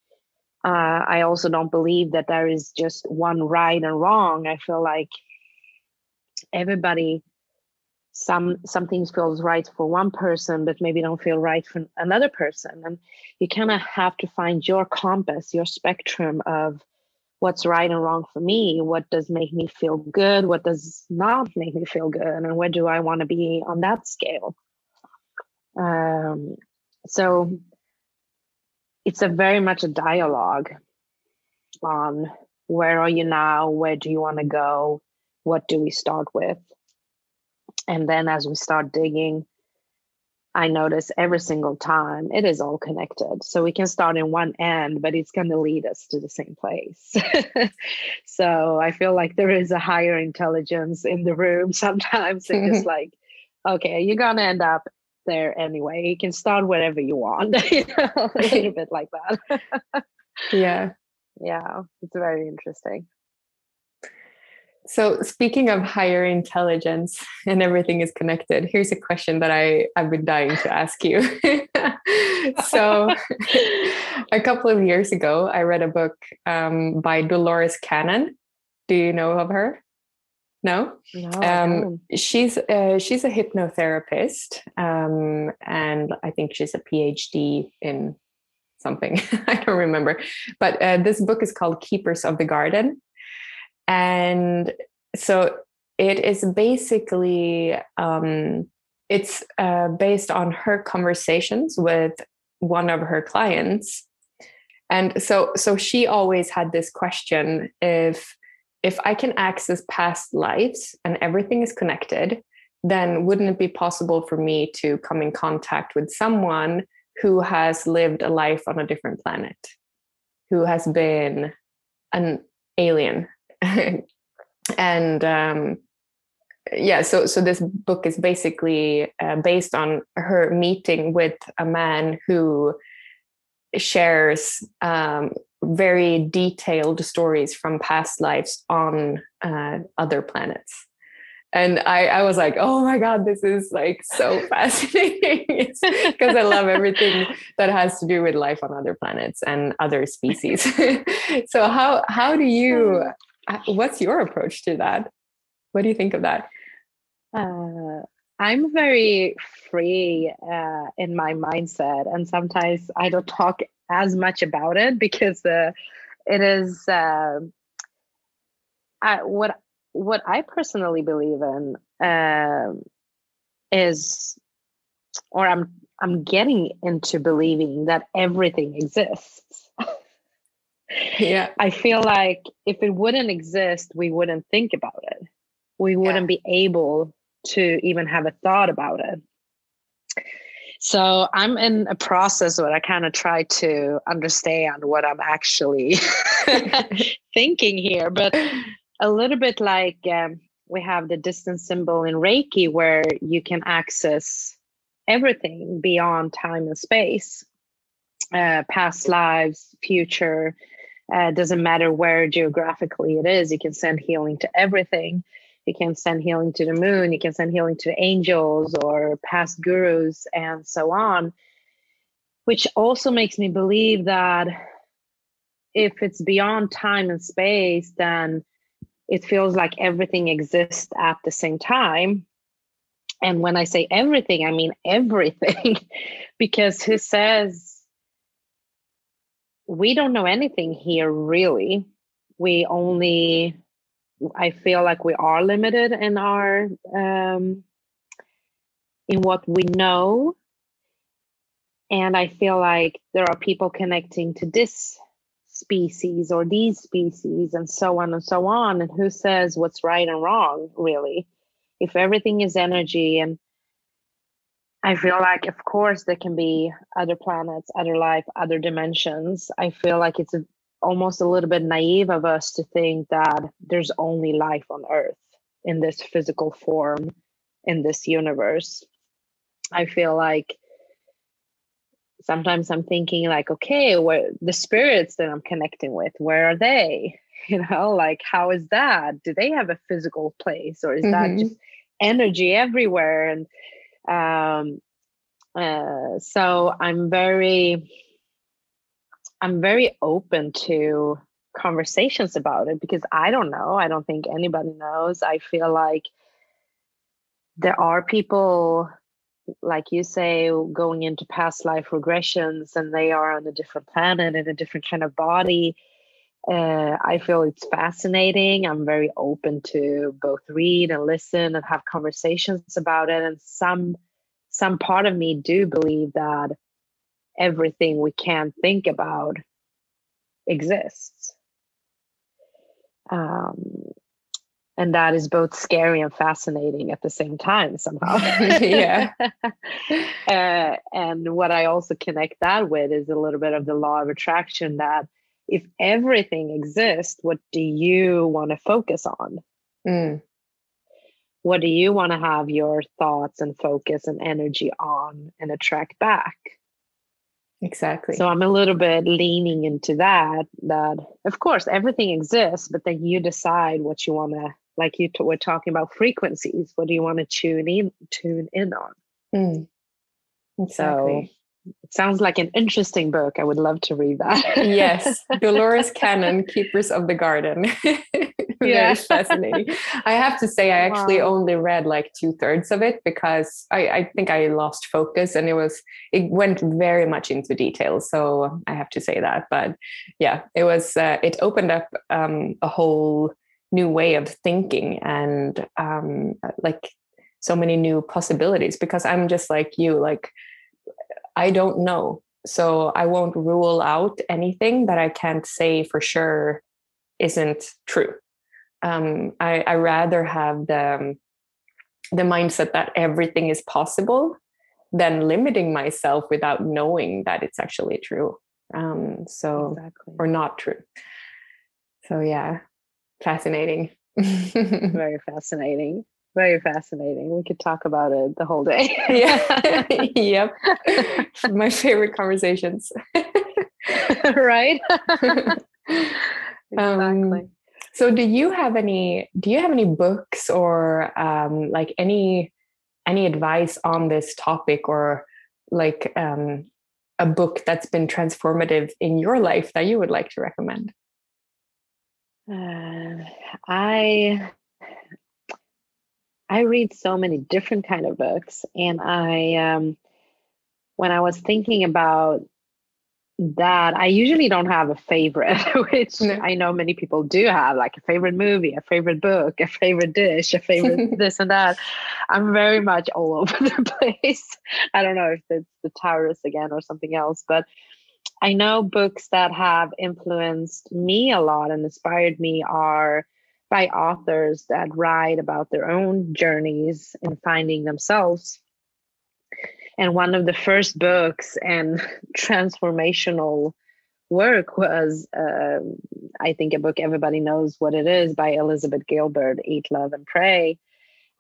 uh, I also don't believe that there is just one right and wrong. I feel like everybody, some some things feels right for one person, but maybe don't feel right for another person. And you kind of have to find your compass, your spectrum of what's right and wrong for me. What does make me feel good? What does not make me feel good? And where do I want to be on that scale? Um, so it's a very much a dialogue on where are you now where do you want to go what do we start with? And then as we start digging i notice every single time it is all connected. So we can start in one end but it's going to lead us to the same place. So i feel like there is a higher intelligence in the room sometimes. It's just like okay you're going to end up there anyway. You can start wherever you want, you know, a little bit like that. yeah. Yeah, it's very interesting. So, speaking of higher intelligence and everything is connected, here's a question that I, I've been dying to ask you. so, a couple of years ago, I read a book um, by Dolores Cannon. Do you know of her? No, no um, she's uh, she's a hypnotherapist, um, and I think she's a PhD in something. I don't remember, but uh, this book is called Keepers of the Garden, and so it is basically um, it's uh, based on her conversations with one of her clients. And so so she always had this question if if i can access past lives and everything is connected then wouldn't it be possible for me to come in contact with someone who has lived a life on a different planet? Who has been an alien? And um, yeah so so this book is basically uh, based on her meeting with a man who shares um, very detailed stories from past lives on uh, other planets. And I, I was like oh my god this is like so fascinating. Because i love everything that has to do with life on other planets and other species. So how how do you uh, what's your approach to that? What do you think of that? Uh, i'm very free uh, in my mindset and sometimes i don't talk as much about it because uh, it is uh, I, what what I personally believe in uh, is, or I'm I'm getting into believing that everything exists. yeah, I feel like if it wouldn't exist, we wouldn't think about it. We wouldn't yeah. be able to even have a thought about it. So I'm in a process where I kind of try to understand what I'm actually thinking here. But a little bit like um, we have the distance symbol in Reiki, where you can access everything beyond time and space, uh, past lives, future. Uh, doesn't matter where geographically it is. You can send healing to everything. You can send healing to the moon. You can send healing to angels or past gurus and so on. Which also makes me believe that if it's beyond time and space, then it feels like everything exists at the same time and when i say everything i mean everything because who says we don't know anything here really we only i feel like we are limited in our um in what we know. And i feel like there are people connecting to this species or these species and so on and so on. And who says what's right and wrong really? If everything is energy and i feel like of course there can be other planets other life other dimensions. I feel like it's a, almost a little bit naive of us to think that there's only life on earth in this physical form in this universe i feel like sometimes I'm thinking like, okay, where the spirits that I'm connecting with, where are they? You know, like how is that? Do they have a physical place or is mm-hmm. that just energy everywhere? And um uh so I'm very I'm very open to conversations about it because I don't know. I don't think anybody knows. I feel like there are people like you say, going into past life regressions and they are on a different planet in a different kind of body. Uh, I feel it's fascinating. I'm very open to both read and listen and have conversations about it. And some some part of me do believe that everything we can think about exists. Um, and that is both scary and fascinating at the same time somehow yeah uh, and what i also connect that with is a little bit of the law of attraction that if everything exists what do you want to focus on mm. what do you want to have your thoughts and focus and energy on and attract back exactly so i'm a little bit leaning into that that of course everything exists but then you decide what you want to like you t- were talking about frequencies what do you want to tune in tune in on mm. exactly. so it sounds like an interesting book. I would love to read that. Yes. Dolores cannon keepers of the garden. Yeah. fascinating. I have to say i actually wow. only read like two-thirds of it because I, I think i lost focus and it was it went very much into detail. So i have to say that. But yeah it was uh, it opened up um, a whole new way of thinking and um, like so many new possibilities because i'm just like you like i don't know so I won't rule out anything that I can't say for sure isn't true. Um, I, I rather have the um, the mindset that everything is possible than limiting myself without knowing that it's actually true. Um, so exactly. or not true. So yeah, fascinating. Very fascinating. Very fascinating. We could talk about it the whole day. yeah. yep. My favorite conversations. right? exactly. Um, so do you have any do you have any books or um, like any any advice on this topic or like um, a book that's been transformative in your life that you would like to recommend? Uh, I I read so many different kind of books, and I um, when I was thinking about that, I usually don't have a favorite, which no. I know many people do have, like a favorite movie, a favorite book, a favorite dish, a favorite this and that. I'm very much all over the place. I don't know if it's the Taurus again or something else, but I know books that have influenced me a lot and inspired me are by authors that write about their own journeys in finding themselves. And one of the first books and transformational work was, uh, I think, a book everybody knows what it is by Elizabeth Gilbert, Eat, Love, and Pray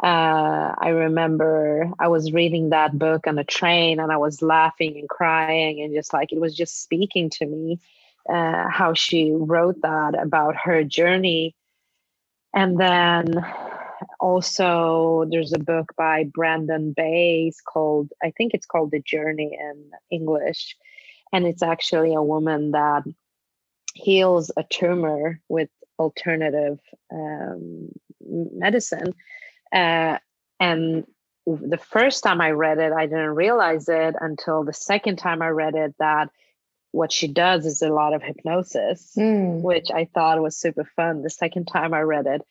uh, I remember I was reading that book on a train and I was laughing and crying and just like it was just speaking to me uh, how she wrote that about her journey. And then also there's a book by Brandon Bays called, I think it's called The Journey in English. And it's actually a woman that heals a tumor with alternative um, medicine uh, and the first time I read it, I didn't realize it until the second time I read it that what she does is a lot of hypnosis, mm. which I thought was super fun the second time I read it.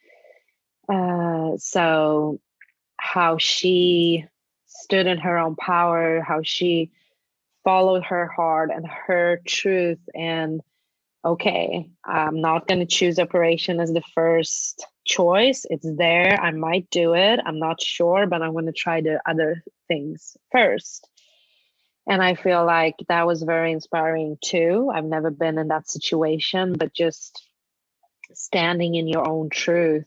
Uh, so, how she stood in her own power, how she followed her heart and her truth, and okay, I'm not going to choose operation as the first choice. It's there. I might do it. I'm not sure, but I'm going to try the other things first. And I feel like that was very inspiring too. I've never been in that situation, but just standing in your own truth.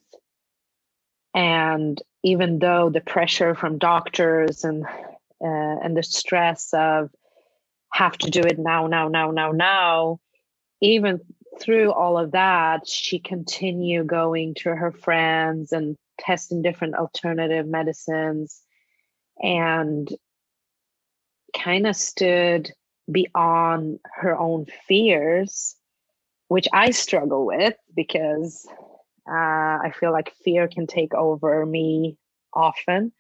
And even though the pressure from doctors and uh, and the stress of have to do it now, now, now, now, now, even through all of that, she continued going to her friends and testing different alternative medicines and kind of stood beyond her own fears, which I struggle with because uh, I feel like fear can take over me often.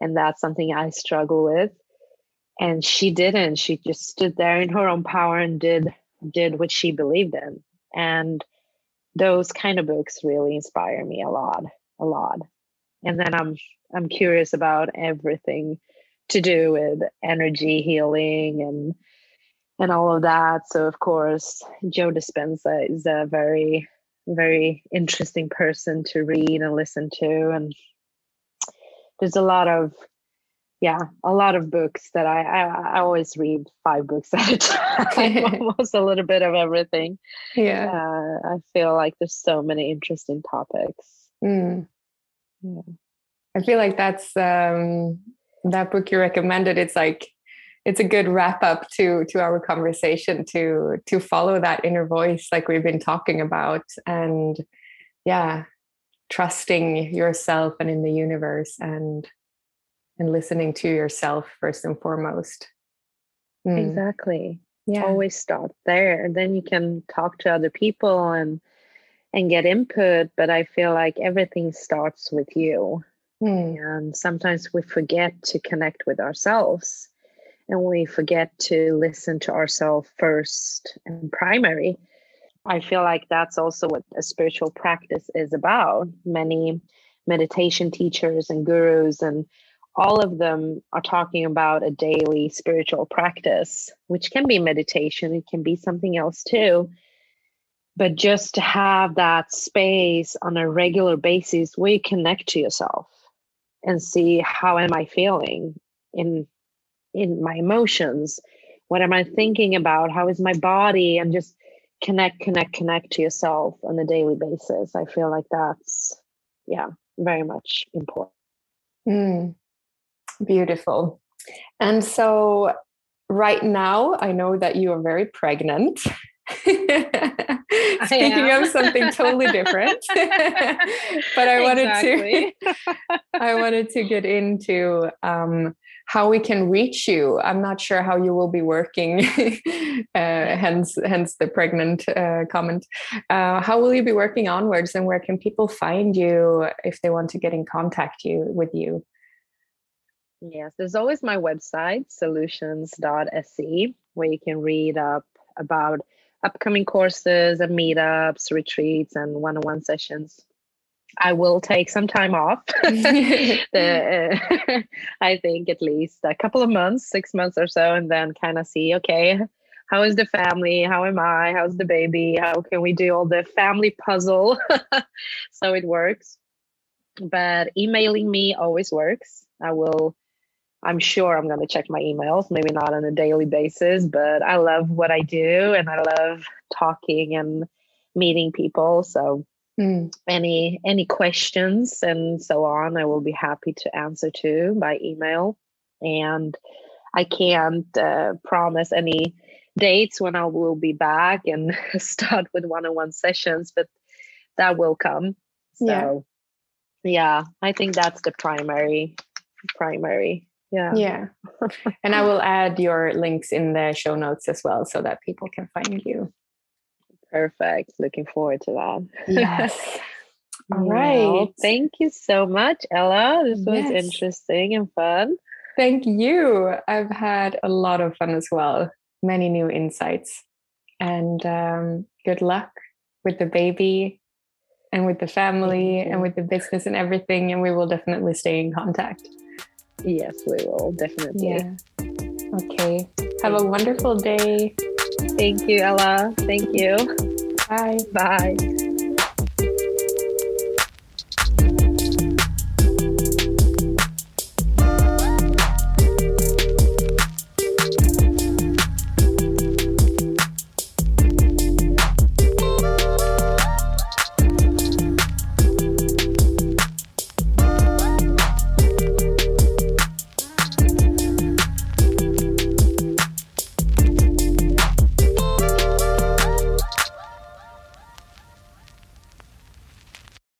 And that's something I struggle with. And she didn't. She just stood there in her own power and did did what she believed in and those kind of books really inspire me a lot a lot and then i'm i'm curious about everything to do with energy healing and and all of that so of course joe dispenza is a very very interesting person to read and listen to and there's a lot of yeah, a lot of books that I, I, I always read five books at a time, almost a little bit of everything. Yeah, uh, I feel like there's so many interesting topics. Mm. Yeah. I feel like that's um, that book you recommended. It's like it's a good wrap up to to our conversation to to follow that inner voice, like we've been talking about, and yeah, trusting yourself and in the universe and and listening to yourself first and foremost. Mm. Exactly. Yeah. Always start there. Then you can talk to other people and and get input, but I feel like everything starts with you. Mm. And sometimes we forget to connect with ourselves and we forget to listen to ourselves first and primary. I feel like that's also what a spiritual practice is about. Many meditation teachers and gurus and all of them are talking about a daily spiritual practice, which can be meditation, it can be something else too. But just to have that space on a regular basis where you connect to yourself and see how am I feeling in in my emotions? What am I thinking about? How is my body? And just connect, connect, connect to yourself on a daily basis. I feel like that's yeah, very much important. Mm. Beautiful. And so, right now, I know that you are very pregnant. Speaking of something totally different, but I wanted exactly. to I wanted to get into um, how we can reach you. I'm not sure how you will be working, uh, hence hence the pregnant uh, comment. Uh, how will you be working onwards, and where can people find you if they want to get in contact you with you? Yes, there's always my website, soulutions.se, where you can read up about upcoming courses and meetups, retreats, and one on one sessions. I will take some time off. the, uh, I think at least a couple of months, six months or so, and then kind of see okay, how is the family? How am I? How's the baby? How can we do all the family puzzle so it works? But emailing me always works. I will I'm sure I'm going to check my emails, maybe not on a daily basis, but I love what I do and I love talking and meeting people. So mm. any any questions and so on, I will be happy to answer to by email. And I can't uh, promise any dates when I will be back and start with one-on-one sessions, but that will come. So yeah, yeah I think that's the primary primary yeah. Yeah. And i will add your links in the show notes as well so that people can find you. Perfect. Looking forward to that. Yes. All right. well, thank you so much ella. This was yes. interesting and fun. Thank you. I've had a lot of fun as well. Many new insights. And um, good luck with the baby and with the family and with the business and everything. And we will definitely stay in contact Yes, we will definitely. Yeah. Okay. Have a wonderful day. Thank you, Ella. Thank you. Bye. Bye.